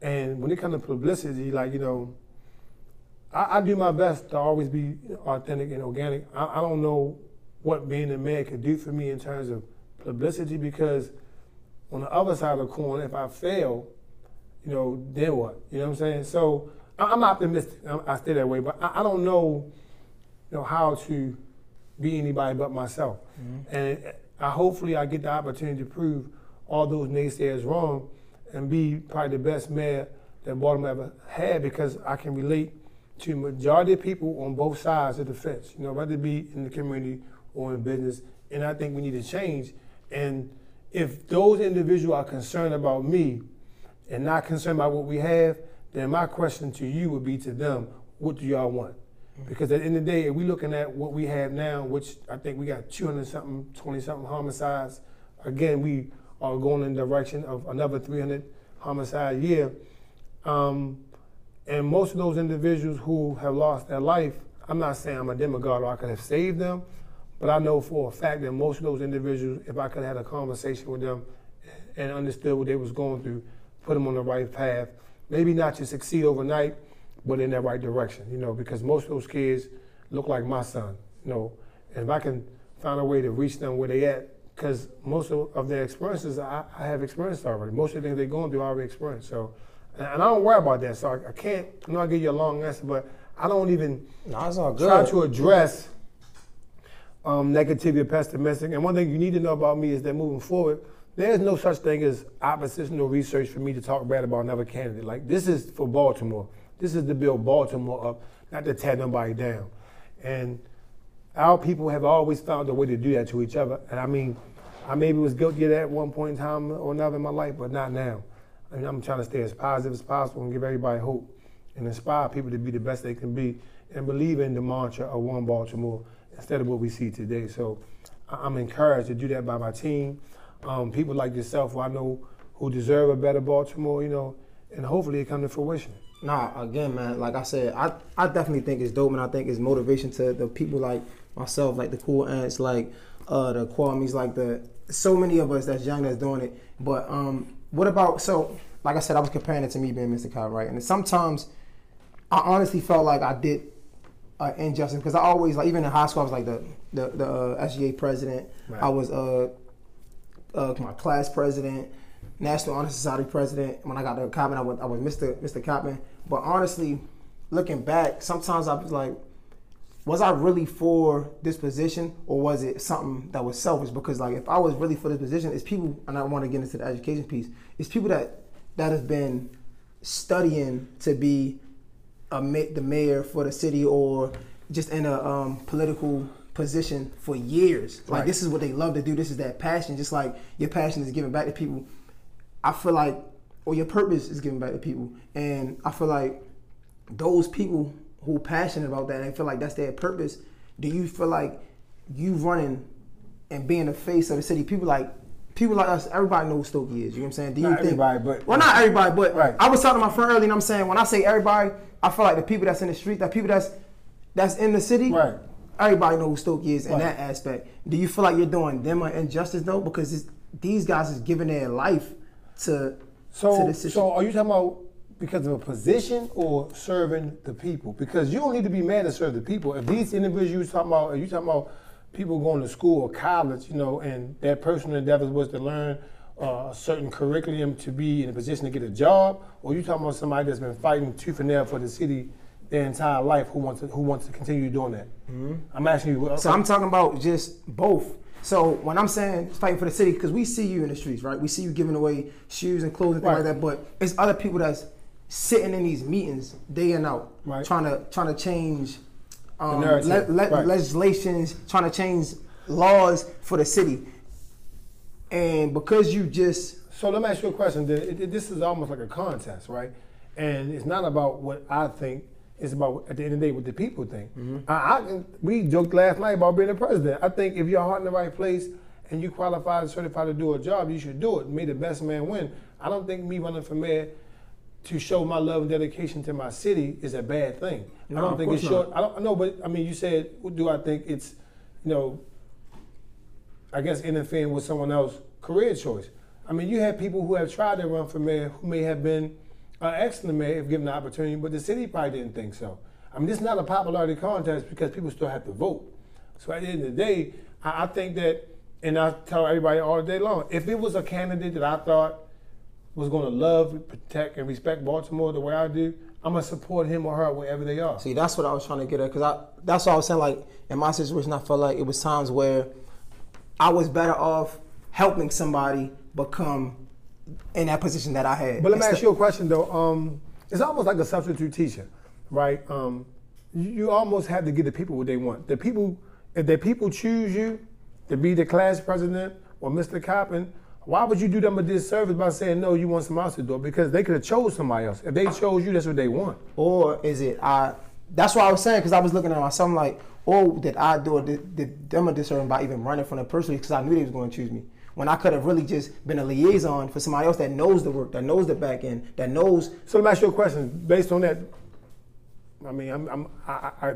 And when it comes to publicity, like, you know, I, I do my best to always be authentic and organic. I, I don't know what being a man could do for me in terms of publicity because on the other side of the coin, if I fail, you know, then what? You know what I'm saying? So I'm optimistic. I stay that way, but I don't know, you know, how to be anybody but myself. Mm-hmm. And I hopefully I get the opportunity to prove all those naysayers wrong and be probably the best mayor that Baltimore ever had because I can relate to majority of people on both sides of the fence. You know, whether it be in the community or in business. And I think we need to change. And if those individuals are concerned about me and not concerned about what we have, then my question to you would be to them, what do y'all want? Because at the end of the day, if we're looking at what we have now, which I think we got 200 something, 20 something homicides, again, we are going in the direction of another 300 homicide a year. Um, and most of those individuals who have lost their life, I'm not saying I'm a demagogue or I could have saved them, but I know for a fact that most of those individuals, if I could have had a conversation with them and understood what they was going through, put them on the right path, maybe not to succeed overnight, but in that right direction, you know, because most of those kids look like my son, you know, and if I can find a way to reach them where they at, because most of, of their experiences I, I have experienced already. Most of the things they're going through I already experienced. So, and, and I don't worry about that. So I, I can't, I'm not give you a long answer, but I don't even No, try to address um, negativity or pessimistic. And one thing you need to know about me is that moving forward, there's no such thing as oppositional research for me to talk bad about another candidate. Like this is for Baltimore. This is to build Baltimore up, not to tear nobody down. And our people have always found a way to do that to each other. And I mean, I maybe was guilty of that at one point in time or another in my life, but not now. I mean, I'm trying to stay as positive as possible and give everybody hope and inspire people to be the best they can be and believe in the mantra of one Baltimore instead of what we see today. So I'm encouraged to do that by my team. Um, people like yourself who I know who deserve a better Baltimore, you know, and hopefully it come to fruition. Nah, again, man, like I said, I, I definitely think it's dope and I think it's motivation to the people like myself, like the cool ants, like uh the Kwame's, like the so many of us that's young that's doing it. But um what about so like I said, I was comparing it to me being Mr. Cobb, right? And sometimes I honestly felt like I did uh, Justin, because I always like even in high school I was like the the, the uh, SGA president. Right. I was uh, uh my class president, National Honor Society president. When I got to Coppin, I was I was Mr. Mr. Coppin. But honestly, looking back, sometimes I was like, was I really for this position or was it something that was selfish? Because like if I was really for this position, it's people, and I want to get into the education piece. It's people that that have been studying to be a ma- the mayor for the city or just in a um, political position for years. Like Right. this is what they love to do. This is that passion. Just like your passion is giving back to people. I feel like, or your purpose is giving back to people, and I feel like those people who are passionate about that and feel like that's their purpose. Do you feel like you running and being the face of the city? People like people like us. Everybody knows who Stokey is. You know what I'm saying? Do you Not think? everybody, but- well, not everybody, but Right. I was talking to my friend earlier, and I'm saying when I say everybody, I feel like the people that's in the street, that people that's that's in the city, Right. Everybody knows who Stokey is in that aspect. Do you feel like you're doing them an injustice though? Because it's, these guys is giving their life to to So, the city. so are you talking about because of a position or serving the people? Because you don't need to be mad to serve the people. If these individuals you talking about, are you talking about people going to school or college, you know, and their personal endeavors was to learn uh, a certain curriculum to be in a position to get a job, or you talking about somebody that's been fighting tooth and nail for the city their entire life who wants to who wants to continue doing that? I'm asking you. Mm-hmm. So I'm talking about just both. So when I'm saying fighting for the city, because we see you in the streets, right? We see you giving away shoes and clothes and things Right. like that. But it's other people that's sitting in these meetings day and out, Right. trying to trying to change um, le- le- Right. legislations, trying to change laws for the city. And because you just So let me ask you a question. Then. It- it- This is almost like a contest, right? And it's not about what I think. It's about at the end of the day what the people think. I, I we joked last night about being the president. I think if your heart in the right place and you qualified and certified to do a job, you should do it. May the best man win. I don't think me running for mayor to show my love and dedication to my city is a bad thing. No, I don't think it's short. I don't know, but I mean, you said, do I think it's, you know, I guess interfering with someone else's career choice. I mean, you have people who have tried to run for mayor who may have been an excellent mayor if given the opportunity, but the city probably didn't think so. I mean, this is not a popularity contest because people still have to vote. So at the end of the day, I, I think that, and I tell everybody all day long, if it was a candidate that I thought was going to love, protect, and respect Baltimore the way I do, I'm gonna support him or her wherever they are. See, that's what I was trying to get at. Cause I, that's what I was saying. Like in my situation, I felt like it was times where I was better off helping somebody become in that position that I had. But let me ask you a question though. Um, it's almost like a substitute teacher, right? Um, you, you almost have to give the people what they want. The people, if the people choose you to be the class president or Mr. Coppin, why would you do them a disservice by saying no? You want somebody else to do it because they could have chose somebody else. If they chose you, that's what they want. Or is it I that's why I was saying because I was looking at myself like, oh, did I do it? Did, did them a disservice by even running from the person because I knew they was going to choose me. When I could have really just been a liaison for somebody else that knows the work, that knows the back end, that knows. So let me ask you a question. Based on that, I mean, I'm, I'm I, I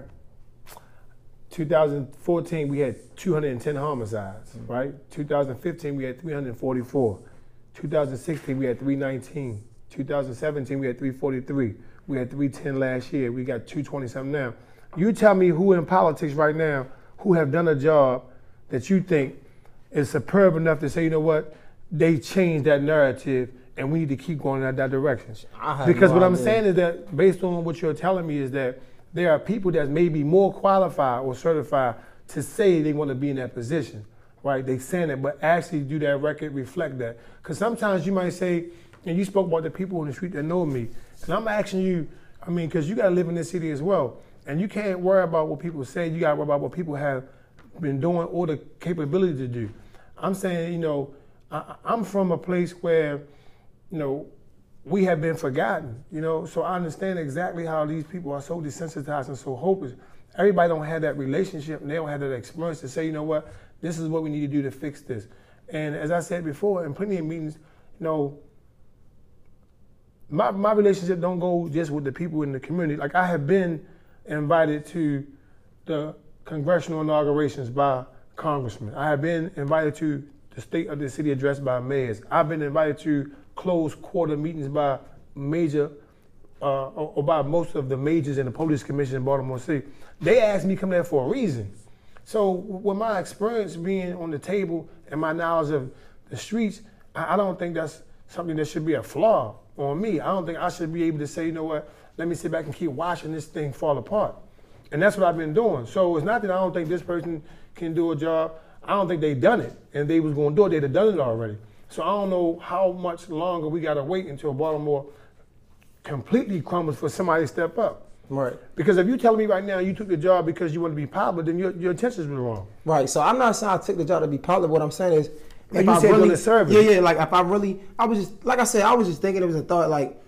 2014 we had 210 homicides, mm-hmm. right? 2015 we had 344. 2016 we had 319. 2017 we had 343. We had 310 last year. We got 227 now. You tell me who in politics right now who have done a job that you think is superb enough to say, you know what, they changed that narrative and we need to keep going in that direction. Because no what I'm saying is that based on what you're telling me is that there are people that may be more qualified or certified to say they want to be in that position, right? They saying it, but actually do that record reflect that? Because sometimes you might say, and you spoke about the people in the street that know me, and I'm asking you, I mean, because you got to live in this city as well, and you can't worry about what people say. You got to worry about what people have been doing or the capability to do. I'm saying, you know, I, I'm from a place where, you know, we have been forgotten, you know. So I understand exactly how these people are so desensitized and so hopeless. Everybody don't have that relationship and they don't have that experience to say, you know what, this is what we need to do to fix this. And as I said before, in plenty of meetings, you know, my, my relationship don't go just with the people in the community. Like I have been invited to the congressional inaugurations by congressmen. I have been invited to the state of the city address by mayors. I've been invited to closed quarter meetings by major uh, or by most of the majors in the police commission in Baltimore City. They asked me to come there for a reason. So with my experience being on the table and my knowledge of the streets, I don't think that's something that should be a flaw on me. I don't think I should be able to say, you know what, let me sit back and keep watching this thing fall apart. And that's what I've been doing. So it's not that I don't think this person can do a job. I don't think they've done it. And they was going to do it, they'd have done it already. So I don't know how much longer we got to wait until Baltimore completely crumbles for somebody to step up. Right. Because if you tell me right now you took the job because you want to be popular, then your, your intentions were wrong. Right. So I'm not saying I took the job to be popular. What I'm saying is, if I really, service. Yeah, yeah. Like if I really, I was just like I said, I was just thinking it was a thought. Like,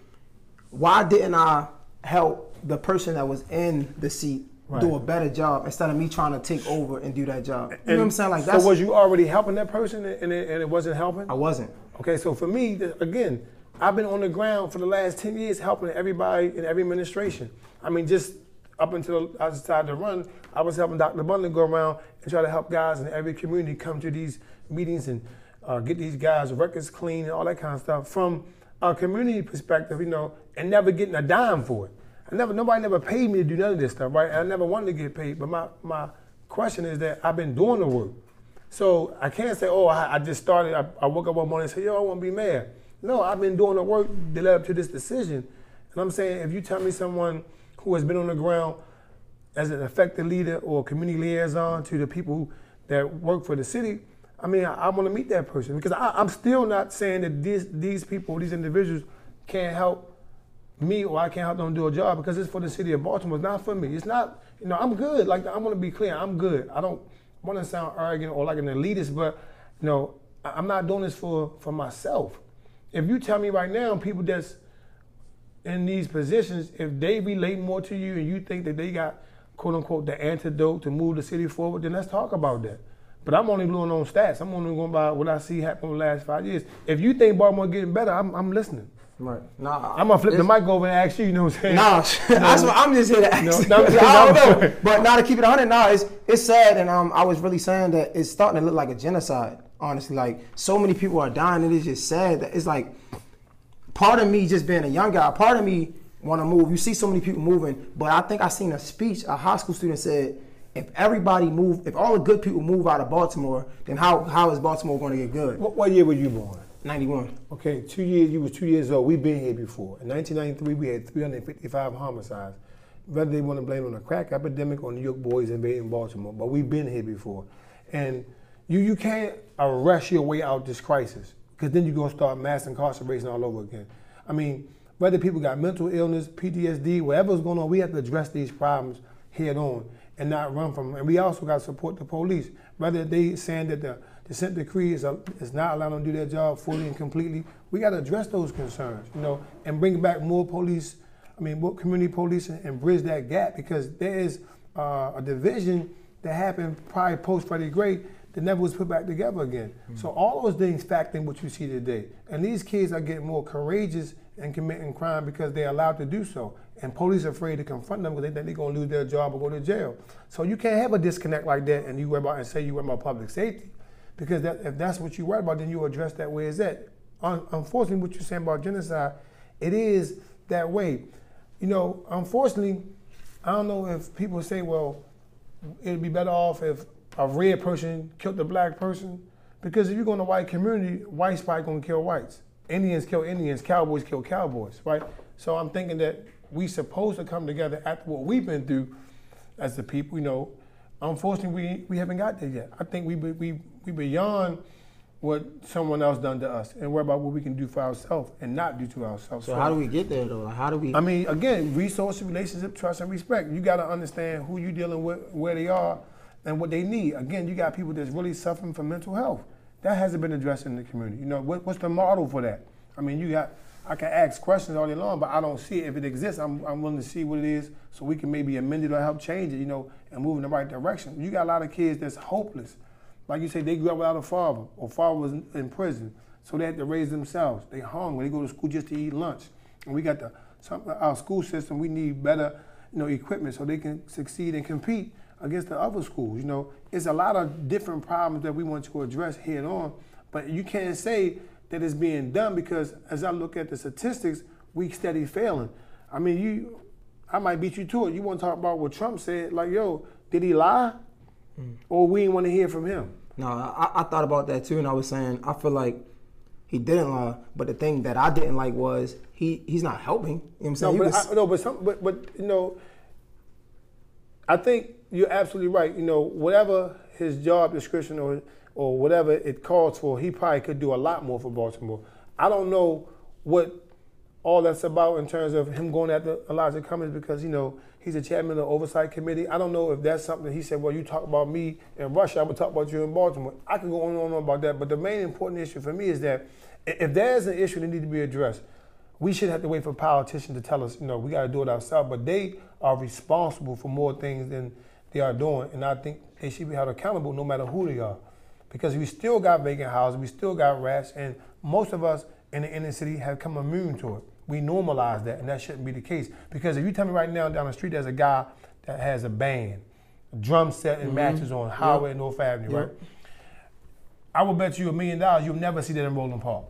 why didn't I help the person that was in the seat right. do a better job instead of me trying to take over and do that job. You and know what I'm saying? Like that. So was you already helping that person and it, and it wasn't helping? I wasn't. Okay, so for me, again, I've been on the ground for the last ten years helping everybody in every administration. I mean, just up until I decided to run, I was helping Dr. Butler go around and try to help guys in every community come to these meetings and uh, get these guys' records clean and all that kind of stuff from a community perspective, you know, and never getting a dime for it. I never, nobody never paid me to do none of this stuff, right? I never wanted to get paid. But my, my question is that I've been doing the work. So I can't say, oh, I, I just started, I, I, woke up one morning and said, yo, I want to be mayor. No, I've been doing the work that led up to this decision. And I'm saying, if you tell me someone who has been on the ground as an effective leader or community liaison to the people that work for the city, I mean, I, I want to meet that person because I, am still not saying that these, these people, these individuals can't help me or I can't help them do a job because it's for the city of Baltimore. It's not for me. It's not, you know, I'm good. Like, I want to be clear. I'm good. I don't want to sound arrogant or like an elitist, but, you know, I'm not doing this for, for myself. If you tell me right now, people that's in these positions, if they relate more to you and you think that they got, quote unquote, the antidote to move the city forward, then let's talk about that. But I'm only going on stats. I'm only going by what I see happen in the last five years. If you think Baltimore getting better, I'm, I'm listening. Right. Nah. I'm gonna flip the mic over and ask you. You know what I'm saying? Nah. that's what I'm just here to ask. No, no, no, I don't know. But now to keep it 100, nah, it's it's sad, and um, I was really saying that it's starting to look like a genocide. Honestly, like so many people are dying, and it's just sad that it's like part of me just being a young guy, part of me want to move. You see so many people moving, but I think I seen a speech a high school student said, if everybody move, if all the good people move out of Baltimore, then how how is Baltimore going to get good? What, what year were you born? 91. Okay, two years, you was two years old. We've been here before. In 1993, we had 355 homicides. Whether they want to blame on the crack epidemic or New York boys invading Baltimore, but we've been here before. And you, you can't arrest your way out this crisis because then you're going to start mass incarceration all over again. I mean, whether people got mental illness, PTSD, whatever's going on, we have to address these problems head on and not run from them. And we also got to support the police. Whether they saying that the consent decree is, a, is not allowing them to do their job fully and completely, we got to address those concerns, you know, and bring back more police I mean, what community police and bridge that gap because there is uh, a division that happened probably post Freddie Gray that never was put back together again. Mm-hmm. So all those things factor in what you see today. And these kids are getting more courageous and committing crime because they're allowed to do so. And police are afraid to confront them because they think they're going to lose their job or go to jail. So you can't have a disconnect like that and you worry about and say you worry about public safety. Because that, if that's what you worry about, then you address that where it's at. Un- unfortunately, what you're saying about genocide, it is that way. You know, unfortunately, I don't know if people say, well, it'd be better off if a red person killed a black person. Because if you go in a white community, whites probably gonna kill whites. Indians kill Indians, cowboys kill cowboys, right? So I'm thinking that we supposed to come together after what we've been through as the people, you know. Unfortunately, we, we haven't got there yet. I think we we we beyond what someone else done to us and worry about what we can do for ourselves and not do to ourselves. So, so how do we get there though? How do we? I mean, again, resource, relationship, trust, and respect. You got to understand who you're dealing with, where they are, and what they need. Again, you got people that's really suffering from mental health. That hasn't been addressed in the community. You know, what, what's the model for that? I mean, you got, I can ask questions all day long, but I don't see it. If it exists, I'm, I'm willing to see what it is so we can maybe amend it or help change it, you know, and move in the right direction. You got a lot of kids that's hopeless. Like you say, they grew up without a father, or father was in, prison, so they had to raise themselves. They hungry. They go to school just to eat lunch. And we got the, some, our school system, we need better, you know, equipment so they can succeed and compete against the other schools. You know, it's a lot of different problems that we want to address head on, but you can't say that it's being done because as I look at the statistics, we steady failing. I mean, you, I might beat you to it. You want to talk about what Trump said? Like, yo, did he lie, mm. or we didn't want to hear from him? No, I, I thought about that too, and I was saying I feel like he didn't lie, but the thing that I didn't like was he he's not helping. You know what I'm saying? No, but, was, I, no, but some, but but you know, I think you're absolutely right. You know, whatever his job description or or whatever it calls for, he probably could do a lot more for Baltimore. I don't know what all that's about in terms of him going after Elijah Cummings because you know he's a chairman of the oversight committee. I don't know if that's something he said. Well, you talk about me in Russia, I'm gonna talk about you in Baltimore. I can go on and on about that, but the main important issue for me is that if there's an issue that needs to be addressed, we should have to wait for politicians to tell us, you know, we got to do it ourselves. But they are responsible for more things than they are doing. And I think they should be held accountable no matter who they are. Because we still got vacant houses, we still got rats, and most of us in the inner city have come immune to it. We normalize that, and that shouldn't be the case. Because if you tell me right now down the street there's a guy that has a band, a drum set and mm-hmm. matches on Highway yep. North Avenue, yep. right? I will bet you a million dollars you'll never see that in Roland Park.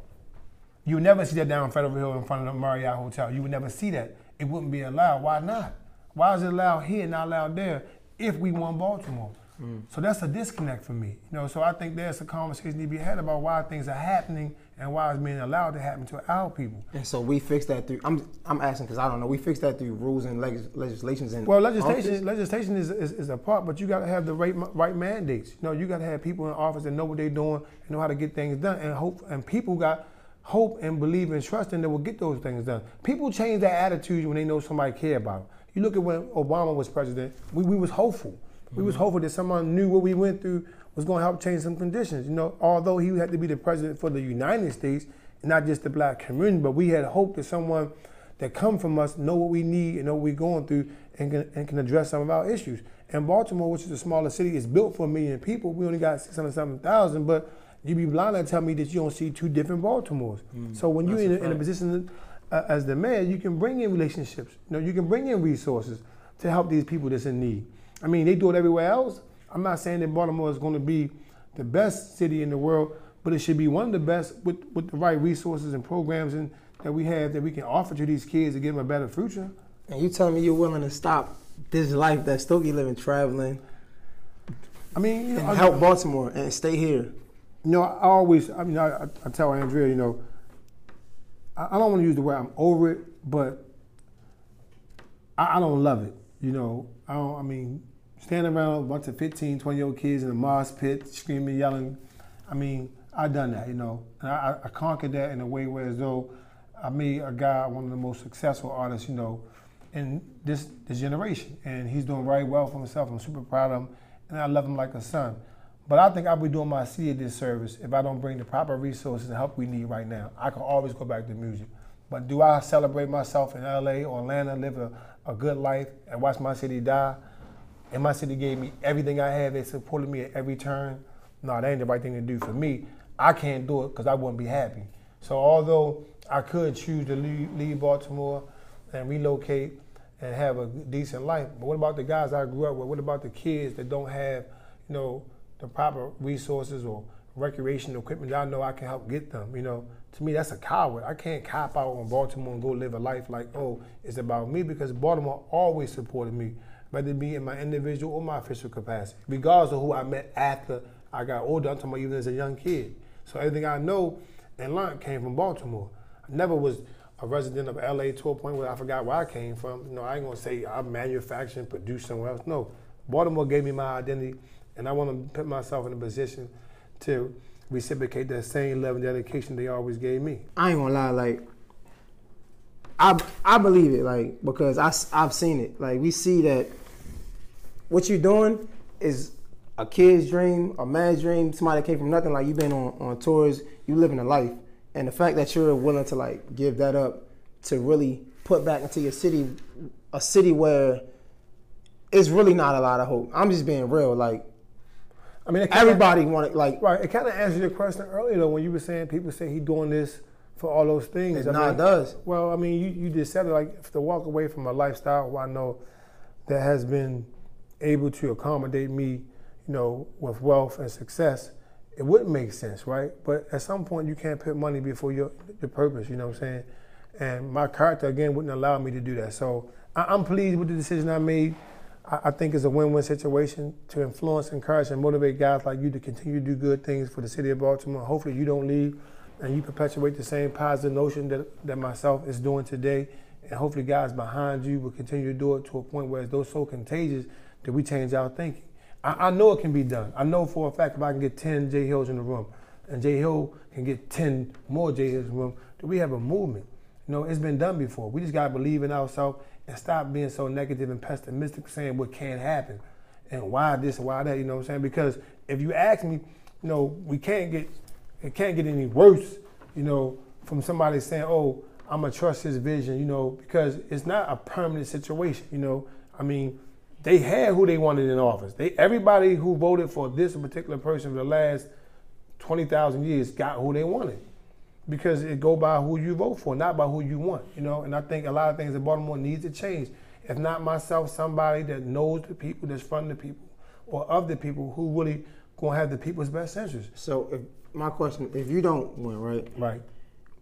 You'll never see that down Federal Hill in front of the Marriott Hotel. You would never see that. It wouldn't be allowed. Why not? Why is it allowed here, not allowed there? if we won Baltimore. Mm. So that's a disconnect for me. You know, so I think there's a conversation to be had about why things are happening and why it's being allowed to happen to our people. And so we fix that through. I'm I'm asking because I don't know. We fix that through rules and legis- legislations and. Well, legislation office. legislation is, is, is a part, but you got to have the right right mandates. You know, you got to have people in office that know what they're doing and know how to get things done, and hope and people got hope and believe and trust in that will get those things done. People change their attitude when they know somebody care about them. You look at when Obama was president, we, we was hopeful. We was hopeful that someone knew what we went through was going to help change some conditions. You know, although he had to be the president for the United States, not just the black community, but we had hope that someone that come from us know what we need and know what we're going through and can, and can address some of our issues. And Baltimore, which is a smaller city, is built for a million people. We only got 607,000, but you be blind to tell me that you don't see two different Baltimores. Mm, so when you're in a, in a, position uh, as the mayor, you can bring in relationships. You know, you can bring in resources to help these people that's in need. I mean, they do it everywhere else. I'm not saying that Baltimore is going to be the best city in the world, but it should be one of the best with, with the right resources and programs and that we have that we can offer to these kids to give them a better future. And you telling me you're willing to stop this life that Stokey living, traveling? I mean, you know, and help Baltimore and stay here. You know, I always, I mean, I, I tell Andrea, you know, I, don't want to use the word I'm over it, but I, I don't love it. You know, I don't, I mean, standing around a bunch of 15, 20 year old kids in a mosh pit, screaming, yelling. I mean, I done that, you know, and I, I conquered that in a way where as though I made a guy one of the most successful artists, you know, in this this generation, and he's doing very well for himself. I'm super proud of him, and I love him like a son. But I think I'll be doing my city a disservice if I don't bring the proper resources and help we need right now. I can always go back to music. But do I celebrate myself in LA or Atlanta, live a, a good life, and watch my city die? And my city gave me everything I had. They supported me at every turn. No, that ain't the right thing to do for me. I can't do it because I wouldn't be happy. So although I could choose to leave, leave Baltimore and relocate and have a decent life, but what about the guys I grew up with? What about the kids that don't have, you know, the proper resources or recreational equipment I know I can help get them? You know, to me that's a coward. I can't cop out on Baltimore and go live a life like, oh, it's about me because Baltimore always supported me whether it be in my individual or my official capacity, regardless of who I met after I got older. I'm talking about even as a young kid. So everything I know and learned came from Baltimore. I never was a resident of LA to a point where I forgot where I came from. You know, I ain't gonna say I manufactured and produced somewhere else. No, Baltimore gave me my identity, and I want to put myself in a position to reciprocate that same love and dedication they always gave me. I ain't gonna lie, like I I believe it, like because I I've seen it. Like we see that what you're doing is a kid's dream, a man's dream, somebody that came from nothing. Like you've been on, on tours, you living a life, and the fact that you're willing to like give that up to really put back into your city, a city where it's really not a lot of hope. I'm just being real. Like, I mean, everybody wanted like right. It kind of answered your question earlier though when you were saying people say he doing this for all those things. It I mean, does. Well, I mean, you, you just said it like to walk away from a lifestyle I know that has been able to accommodate me, you know, with wealth and success, it wouldn't make sense, right? But at some point, you can't put money before your your purpose. You know what I'm saying? And my character again wouldn't allow me to do that. So I, am pleased with the decision I made. I, I think it's a win-win situation to influence, encourage, and motivate guys like you to continue to do good things for the city of Baltimore. Hopefully, you don't leave and you perpetuate the same positive notion that, that myself is doing today. And hopefully, guys behind you will continue to do it to a point where it's so contagious that we change our thinking. I, I, know it can be done. I know for a fact if I can get 10 Jay Hills in the room and Jay Hill can get 10 more Jay Hills in the room, that we have a movement. You know, it's been done before. We just got to believe in ourselves and stop being so negative and pessimistic, saying what can't happen and why this and why that. You know what I'm saying? Because if you ask me, you know, we can't get, it can't get any worse, you know, from somebody saying, oh, I'm gonna trust his vision, you know, because it's not a permanent situation, you know. I mean, they had who they wanted in office. They everybody who voted for this particular person for the last twenty thousand years got who they wanted. Because it go by who you vote for, not by who you want. You know, and I think a lot of things in Baltimore needs to change. If not myself, somebody that knows the people, that's from the people, or of the people who really gonna have the people's best interest. So if, my question, if you don't win, right? Right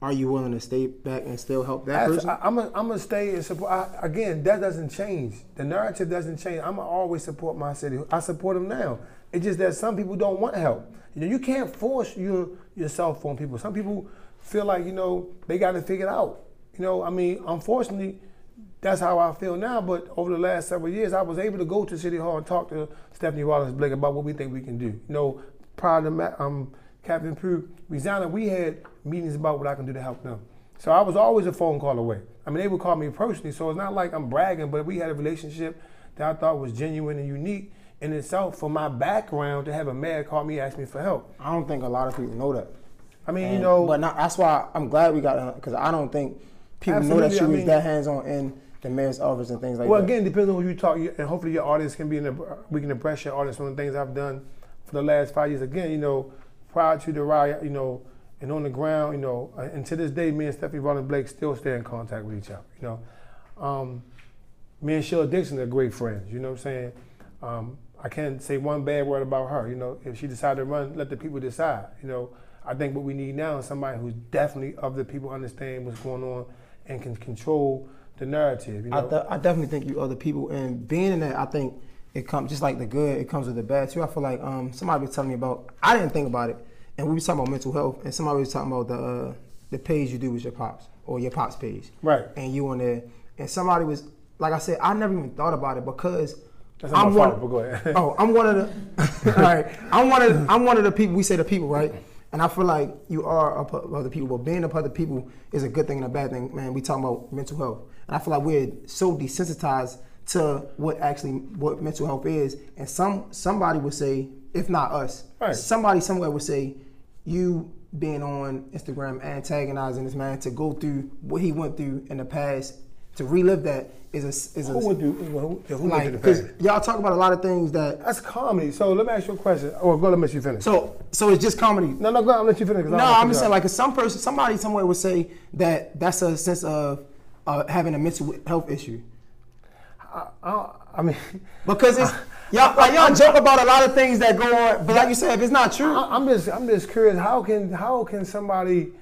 are you willing to stay back and still help that person? I, am gonna stay and support. I, again, that doesn't change. The narrative doesn't change. I'm gonna always support my city. I support them now. It's just that some people don't want help. You know, you can't force your yourself on people. Some people feel like you know they got to figure it out. You know, I mean, unfortunately, that's how I feel now. But over the last several years, I was able to go to City Hall and talk to Stephanie Rawlings Blake about what we think we can do. You know, prior to um, Catherine Pugh resigning, we had meetings about what I can do to help them. So I was always a phone call away. I mean, they would call me personally, so it's not like I'm bragging, but we had a relationship that I thought was genuine and unique in itself for my background to have a mayor call me ask me for help. I don't think a lot of people know that. I mean, and, you know, but not, that's why I'm glad we got because I don't think people know that she I was mean, that hands on in the mayor's office and things like well, that. Well, again, depends on who you talk, and hopefully your audience can be in the we can impress your audience on the things I've done for the last five years. Again, you know, prior to the riot, you know, and on the ground, you know, uh, and to this day, me and Stephanie Rawlings Blake still stay in contact with each other. You know, um, me and Sheila Dixon are great friends. You know what I'm saying? Um, I can't say one bad word about her. You know, if she decided to run, let the people decide. You know, I think what we need now is somebody who's definitely of the people, understand what's going on, and can control the narrative. You know? I, th- I definitely think you other people, and being in that, I think it comes just like the good, it comes with the bad too. I feel like um, somebody was telling me about. I didn't think about it, and we were talking about mental health, and somebody was talking about the uh, the page you do with your pops or your pops page, right? And you on there, and somebody was like I said, I never even thought about it because. That's I'm one. Fault, go ahead. oh, I'm one of the. all right, I'm one of. The, I'm one of the people. We say the people, right? And I feel like you are a part of other people, but being a part of people is a good thing and a bad thing. Man, we talking about mental health, and I feel like we're so desensitized to what actually what mental health is. And some somebody would say, if not us, right. somebody somewhere would say, you being on Instagram antagonizing this man to go through what he went through in the past to relive that is a is a Who went through? Who, who like went through the past? y'all talk about a lot of things that That's comedy. So let me ask you a question. Oh, go. Let me let you finish. so so it's just comedy. no, no, go. I'll let you finish. I No, I'm just saying like some person somebody somewhere would say that that's a sense of uh, having a mental health issue off. I, I mean, because it's y'all like, y'all joke about a lot of things that go on, but like you said, if it's not true, I, I'm just, I'm just curious. How can, how can somebody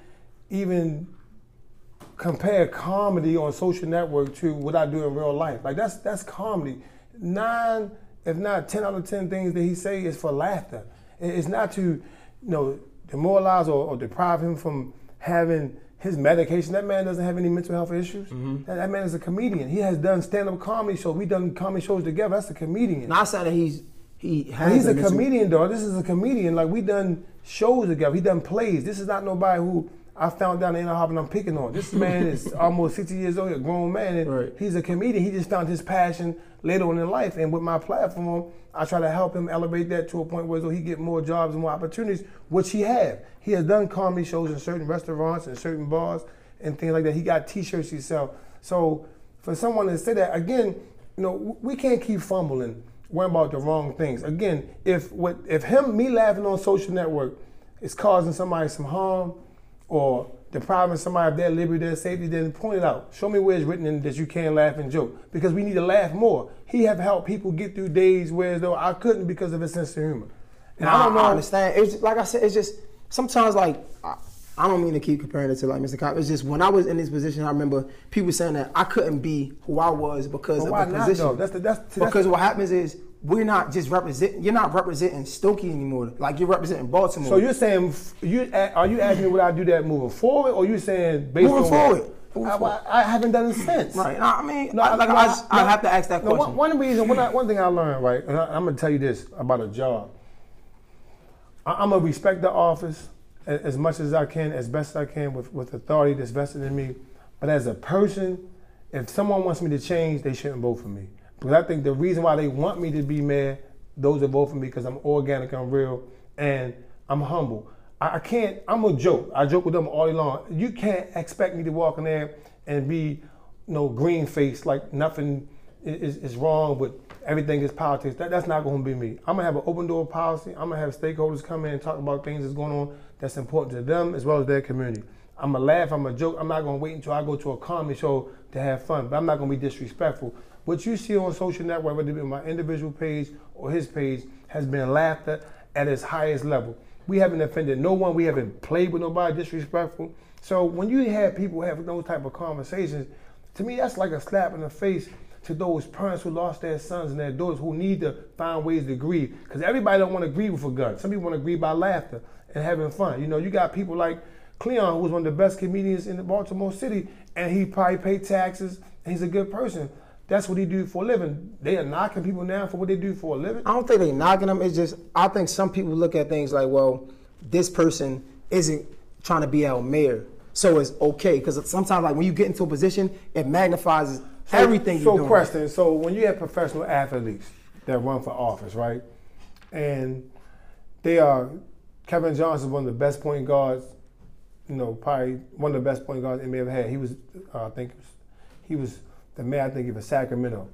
even compare comedy on social network to what I do in real life? Like that's, that's comedy. Nine, if not ten out of ten things that he say is for laughter. It's not to, you know, demoralize or, or deprive him from having his medication. That man doesn't have any mental health issues. Mm-hmm. That, that man is a comedian. He has done stand-up comedy shows. We done comedy shows together. That's a comedian. not saying that he's he has He's a mental- comedian, though. This is a comedian. Like we done shows together. He done plays. This is not nobody who I found down in Inner Harbor and I'm picking on. This man is almost 60 years old, a grown man, and Right. he's a comedian. He just found his passion later on in life, and with my platform, I try to help him elevate that to a point where so he get more jobs and more opportunities, which he have. He has done comedy shows in certain restaurants and certain bars and things like that. He got T-shirts he sell. So for someone to say that again, you know, we can't keep fumbling, worrying about the wrong things. Again, if what if him me laughing on social network is causing somebody some harm or depriving somebody of their liberty, their safety, then point it out. Show me where it's written in that you can laugh and joke because we need to laugh more. He have helped people get through days where as though I couldn't because of his sense of humor. And I don't know. I understand. It's just, like I said, it's just sometimes like I, I don't mean to keep comparing it to like Mr. Cop. It's just when I was in this position, I remember people saying that I couldn't be who I was because of the not, position. though? That's the- that's- that's because what happens is we're not just representing. You're not representing Stokey anymore. Like you're representing Baltimore. So you're saying you are you asking me would I do that moving forward, or you saying based Moving on forward. I. I, I haven't done it since. right? I mean, No, I, like no, I, have to ask that question. one, one reason, one, one thing I learned, right, and I, am gonna tell you this about a job. I, I'm gonna respect the office a- as much as I can, as best as I can, with, with authority that's vested in me. But as a person, if someone wants me to change, they shouldn't vote for me. Because I think the reason why they want me to be mayor, those that vote for me, because I'm organic, I'm real, and I'm humble. I, I can't. I'm a joke. I joke with them all day long. You can't expect me to walk in there and be, you know, green faced like nothing is, is wrong, but everything is politics. That, that's not going to be me. I'm gonna have an open door policy. I'm gonna have stakeholders come in and talk about things that's going on that's important to them as well as their community. I'm gonna laugh. I'm gonna joke. I'm not gonna wait until I go to a comedy show to have fun. But I'm not gonna be disrespectful. What you see on social network, whether it be my individual page or his page, has been laughter at its highest level. We haven't offended no one. We haven't played with nobody disrespectful. So when you have people have those type of conversations, to me that's like a slap in the face to those parents who lost their sons and their daughters who need to find ways to grieve. Because everybody don't want to grieve with a gun. Some people want to grieve by laughter and having fun. You know, you got people like Cleon, who was one of the best comedians in Baltimore City, and he probably paid taxes, he's a good person. That's what he do for a living. They are knocking people now for what they do for a living. I don't think they're knocking them. It's just I think some people look at things like, well, this person isn't trying to be our mayor, so it's okay. Because sometimes, like when you get into a position, it magnifies everything So, you're doing. So question. So, when you have professional athletes that run for office, right, and they are Kevin Johnson, is one of the best point guards, you know, probably one of the best point guards NBA ever had. He was, uh, I think, he was the mayor. I think of Sacramento,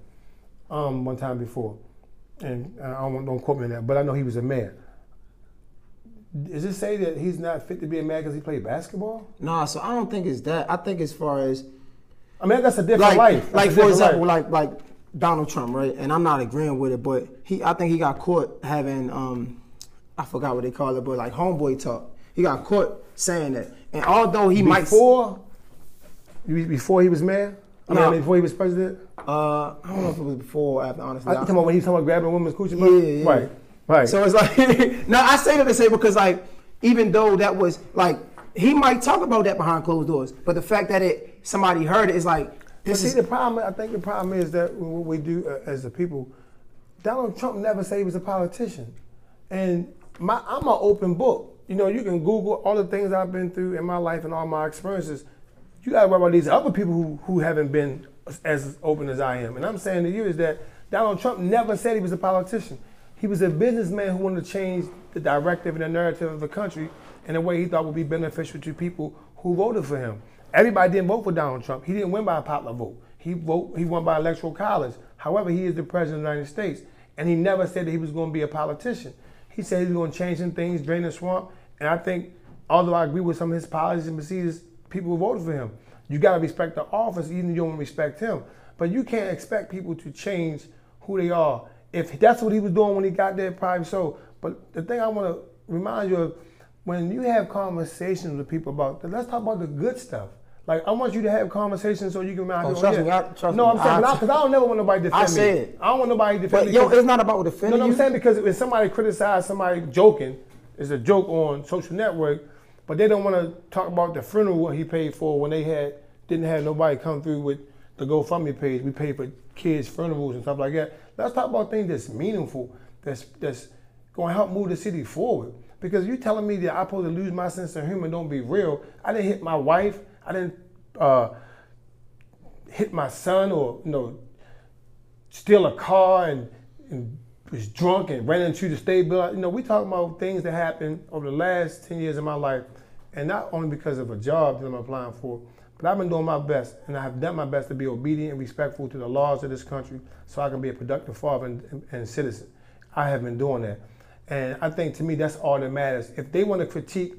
um, one time before, and uh, I don't, don't quote me on that, but I know he was a mayor. Does it say that he's not fit to be a mayor because he played basketball? Nah, so I don't think it's that. I think as far as I mean, that's a different like, life. That's like for example, life. like like Donald Trump, right? And I'm not agreeing with it, but he, I think he got caught having, um, I forgot what they call it, but like homeboy talk. He got caught saying that, and although he might, before before he was mayor. I mean, No. I mean, before he was president. uh, I don't know if it was before or after, honestly. I think about when he was talking about grabbing women's coochie. Yeah, yeah. Right. Right. So it's like, now I say that to say because like, even though that was like, he might talk about that behind closed doors, but the fact that it somebody heard it is like, this see, is the problem. I think the problem is that what we do uh, as a people. Donald Trump never said he was a politician, and my I'm an open book. You know, you can Google all the things I've been through in my life and all my experiences. You got to worry about these other people who, who haven't been as open as I am. And I'm saying to you is that Donald Trump never said he was a politician. He was a businessman who wanted to change the directive and the narrative of the country in a way he thought would be beneficial to people who voted for him. Everybody didn't vote for Donald Trump. He didn't win by a popular vote. He vote he won by electoral college. However, he is the president of the United States, and he never said that he was going to be a politician. He said he was going to change some things, drain the swamp, and I think, although I agree with some of his policies and procedures, people who voted for him. You got to respect the office, even if you don't respect him. But you can't expect people to change who they are. If that's what he was doing when he got there, probably so. But the thing I want to remind you of, when you have conversations with people about, let's talk about the good stuff. Like I want you to have conversations so you can remind Oh, people. Oh, trust yeah. me, I- trust no. I'm saying I- because I, don't never want nobody to defend I said me. it. I don't want nobody to defend But me. yo, it's not about no, defending no, I'm saying because if somebody criticizes somebody joking, it's a joke on social network, but they don't want to talk about the funeral what he paid for when they had didn't have nobody come through with the GoFundMe page. We paid for kids' funerals and stuff like that. Let's talk about things that's meaningful, that's that's going to help move the city forward. Because you telling me that I'm supposed to lose my sense of humor, don't be real. I didn't hit my wife. I didn't uh, hit my son or you know steal a car and, and was drunk and ran into the state building. You know, we talking about things that happened over the last 10 years of my life, and not only because of a job that I'm applying for, but I've been doing my best, and I have done my best to be obedient and respectful to the laws of this country so I can be a productive father and, and, and citizen. I have been doing that. And I think to me, that's all that matters. If they want to critique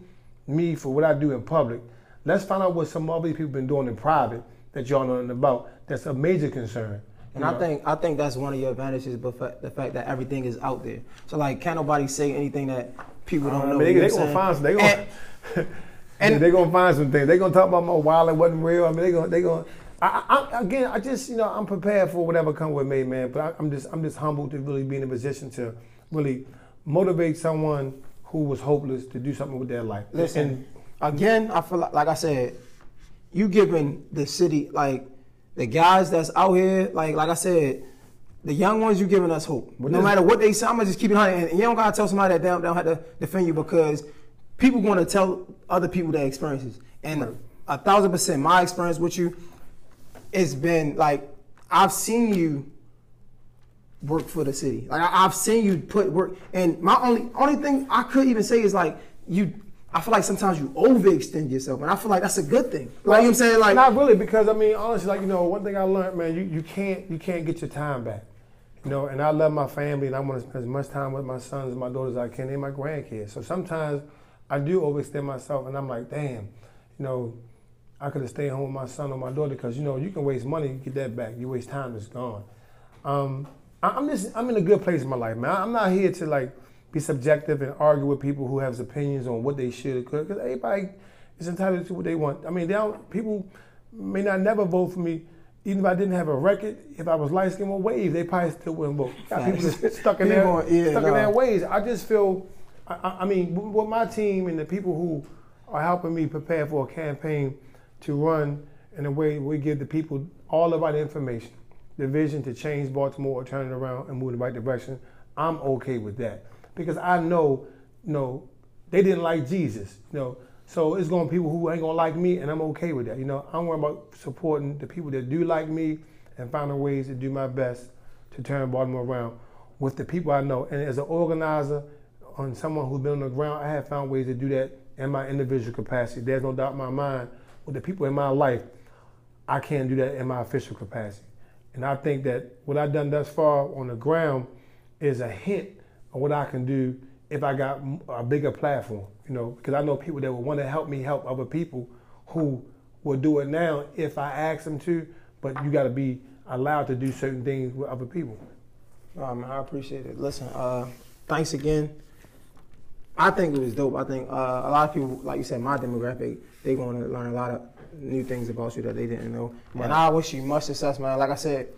me for what I do in public, let's find out what some other people been doing in private that y'all know about. That's a major concern. And You I think I think that's one of your advantages, but fa- the fact that everything is out there. So like, can't nobody say anything that people don't I know. they, they gonna find some. They gonna. And- and they gonna find some things. They gonna talk about my wallet wasn't real. I mean, they gonna they gonna. I, I, again, I just you know I'm prepared for whatever come with me, man. But I, I'm just I'm just humbled to really be in a position to really motivate someone who was hopeless to do something with their life. Listen, again, I feel like, like I said, you giving the city like the guys that's out here, like like I said, the young ones, you're giving us hope. But no matter what they say, I'm gonna just keep it on. And you don't gotta tell somebody that they don't, they don't have to defend you because people gonna tell other people their experiences. And a thousand percent, my experience with you, it's been like I've seen you work for the city. Like I've seen you put work, and my only only thing I could even say is like you. I feel like sometimes you overextend yourself, and I feel like that's a good thing. Like you know what I'm saying, like not really, because I mean, honestly, like you know, one thing I learned, man, you, you can't you can't get your time back. You know, and I love my family, and I want to spend as much time with my sons and my daughters as I can, and my grandkids. So sometimes I do overextend myself, and I'm like, damn, you know, I could have stayed home with my son or my daughter because you know you can waste money, you get that back. You waste time, it's gone. Um, I- I'm just I'm in a good place in my life, man. I'm not here to like be subjective and argue with people who have opinions on what they should or could, because everybody is entitled to what they want. I mean, they don't, people may not never vote for me. Even if I didn't have a record, if I was light skinned or wave, they probably still wouldn't vote. Got people stuck in their yeah, stuck in their ways. I just feel, I, I I mean, with my team and the people who are helping me prepare for a campaign to run in a way we give the people all of our information, the vision to change Baltimore, turn it around, and move in the right direction. I'm okay with that because I know, you know, they didn't like Jesus, you know. So it's going to be people who ain't gonna like me, and I'm okay with that. You know, I'm worried about supporting the people that do like me and finding ways to do my best to turn Baltimore around with the people I know. And as an organizer, on someone who's been on the ground, I have found ways to do that in my individual capacity. There's no doubt in my mind with the people in my life, I can't do that in my official capacity. And I think that what I've done thus far on the ground is a hint of what I can do if I got a bigger platform, you know, because I know people that would want to help me help other people who will do it now if I ask them to, but you got to be allowed to do certain things with other people. Man, I appreciate it. Listen, uh, thanks again. I think it was dope. I think uh, a lot of people, like you said, my demographic, they going to learn a lot of new things about you that they didn't know. Right. And I wish you much success, man. Like I said,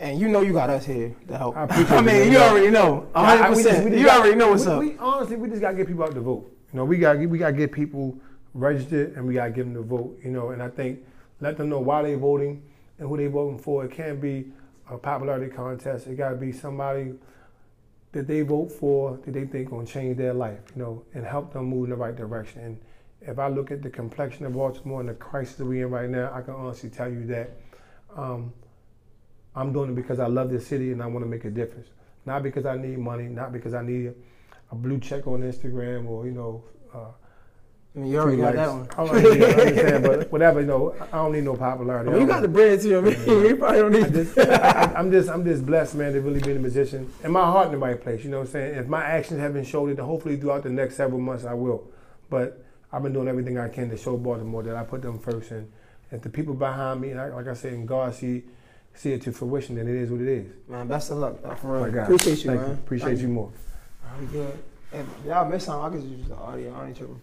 and you know you got us here to help. I I, mean, you man. already know. I- I- 100%. we just- we just you got- already know what's we, up. We, honestly, we just got to get people out to vote. You know, we got we got to get people registered and we got to give them the vote. You know, and I think let them know why they're voting and who they're voting for. It can't be a popularity contest. It got to be somebody that they vote for that they think gonna change their life. You know, and help them move in the right direction. And if I look at the complexion of Baltimore and the crisis that we're in right now, I can honestly tell you that. Um, I'm doing it because I love this city and I want to make a difference. Not because I need money, not because I need a blue check on Instagram or you know. Uh, I mean, you already got that one. I don't know, I understand, but whatever, you know, I don't need no popularity. I mean, you got the bread too. I mean, you probably don't I need just, I, I'm just, I'm just blessed, man, to really be in a position and my heart in the right place. You know what I'm saying? If my actions haven't showed it, then hopefully throughout the next several months I will. But I've been doing everything I can to show Baltimore that I put them first, and if the people behind me, and like I said, and God see see it to fruition, then it is what it is. Man, best of luck. uh, For real. My God. Appreciate you, Thank man. Appreciate Thank you more. I'm good. If y'all miss something, I could use the audio. I ain't tripping.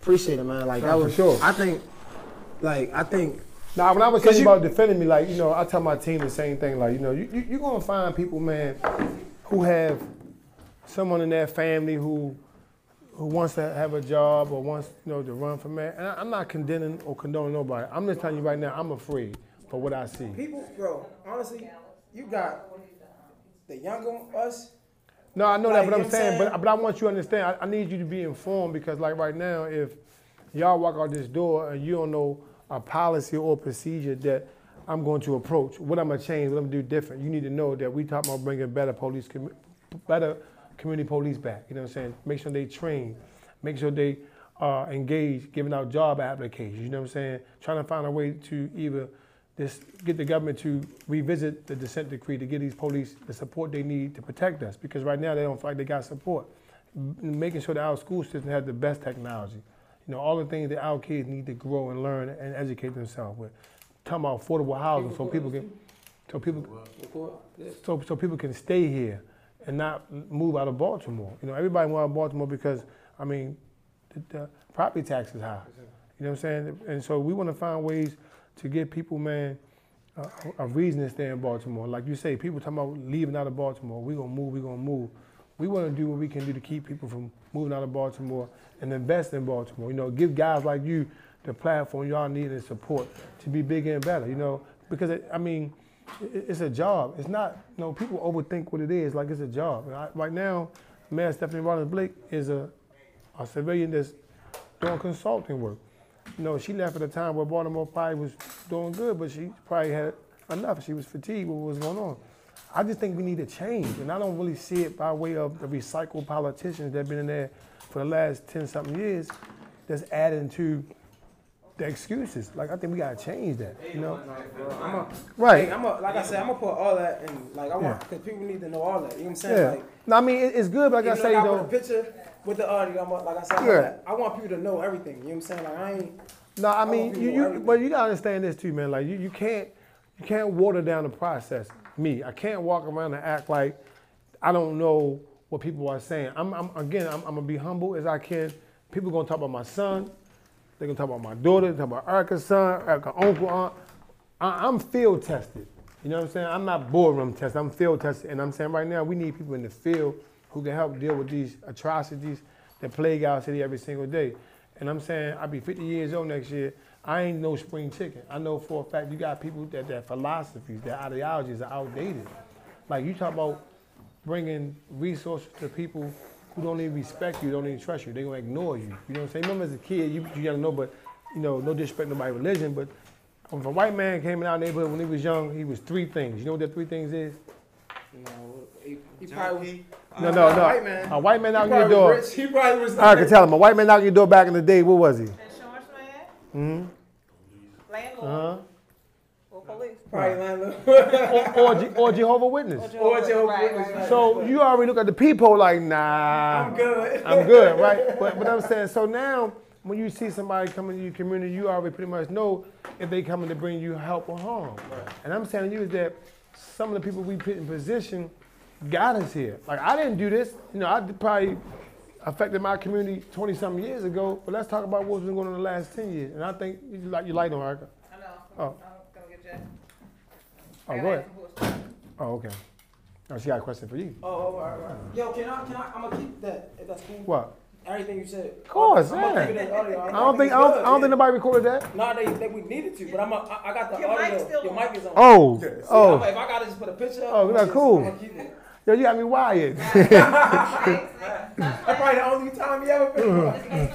Appreciate it, man. Like Nah, that for was. sure. I think. Like I think. Now, when I was saying you- about defending me, like you know, I tell my team the same thing. Like you know, you you you're gonna find people, man, who have someone in their family who who wants to have a job or wants you know to run for mayor. And I, I'm not condemning or condoning nobody. I'm just telling you right now, I'm afraid for what I see. People, bro. Honestly, you got the younger us. No, I know Like, that, but I'm what saying, but but I want you to understand. I, I need you to be informed because, like right now, if y'all walk out this door and you don't know a policy or procedure that I'm going to approach, what I'm gonna change, what I'm gonna do different, you need to know that we talk about bringing better police, commu- better community police back. You know what I'm saying? Make sure they train, make sure they are engaged, giving out job applications. You know what I'm saying? Trying to find a way to either this get the government to revisit the dissent decree to give these police the support they need to protect us because right now they don't feel like they got support. Making sure that our school system has the best technology. You know, all the things that our kids need to grow and learn and educate themselves with. Talking about affordable housing so people can so people so, so people can stay here and not move out of Baltimore. You know, everybody move out of Baltimore because I mean, the, the property tax is high. You know what I'm saying? And so we want to find ways to give people, man, a, a reason to stay in Baltimore. Like you say, people talking about leaving out of Baltimore. We're gonna move. we're gonna move. We want to do what we can do to keep people from moving out of Baltimore and invest in Baltimore. You know, give guys like you the platform y'all need and support to be bigger and better. You know, because it, I mean, it- it's a job. It's not. You know, people overthink what it is. Like it's a job. I, right now, Mayor Stephanie Rawlings Blake is a a civilian that's doing consulting work. You know, she left at a time where Baltimore probably was doing good, but she probably had enough. She was fatigued with what was going on. I just think we need a change, and I don't really see it by way of the recycled politicians that have been in there for the last 10 something years that's adding to the excuses. Like, I think we got to change that, you know? I'm a, Right. Hey, I'm a, like I said, I'm gonna put all that in. Like I want, Yeah. because people need to know all that. You know what I'm saying? Yeah. Like, No, I mean, it- it's good, but like I say, though I a picture with the audio, I'm a, like I said, Yeah. I want people to know everything. You know what I'm saying? Like I ain't. No, I mean, people you, you but you gotta understand this too, man. Like you, you can't you can't water down the process. Me, I can't walk around and act like I don't know what people are saying. I'm, I'm again, I'm, I'm gonna be humble as I can. People gonna talk about my son. They're gonna talk about my daughter. They Talk about Erica's son, Erica's uncle, aunt. I, I'm field tested. You know what I'm saying? I'm not boardroom tested. I'm field tested, and I'm saying right now we need people in the field who can help deal with these atrocities that plague our city every single day. And I'm saying I'll be 50 years old next year. I ain't no spring chicken. I know for a fact you got people that their philosophies, their ideologies are outdated. Like you talk about bringing resources to people who don't even respect you, don't even trust you. They're gonna ignore you. You know what I'm saying? Remember as a kid, you, you gotta know, but you know, no disrespect to nobody's religion, but if a white man came in our neighborhood when he was young, he was three things. You know what that three things is? You know, he, he probably. No, no, a no. white man. A white man He knocking your door. Rich. He probably was. I can tell him. A white man knocking your door back in the day. What was he? Insurance man, Mm-hmm. landlord, Uh-huh. Or police. Probably landlord. Or, or, Je- or Jehovah Witness. Or Jehovah's Right, Witness, right, right. right. So you already look at the people like, nah. I'm good. I'm good, right? But, but I'm saying, so now when you see somebody coming to your community, you already pretty much know if they coming to bring you help or harm. And I'm telling you is that some of the people we put in position got us here. Like I didn't do this. You know, I probably affected my community 20 something years ago. But let's talk about what's been going on in the last 10 years. And I think you like you light on Erica. I know. Oh. I'm gonna get Jack. Oh, I go ahead. ask him who it's from. Oh, okay. Oh, she got a question for you. Oh, oh all right, right. Yo, can I? Can I? I'm gonna keep that. If that's cool. What? Everything you said. Of course, I'm gonna yeah. keep it audio. I don't think I don't, I don't think nobody recorded that. No, they, they we needed to, but I'm. A, I, I got the Your audio. mic's still Your mic is on. Oh, See, I'm, oh, if I gotta just put a picture up, Oh, I'm that's just- cool. I'm gonna keep it. yo, you got me wired. That's probably the only time you ever been.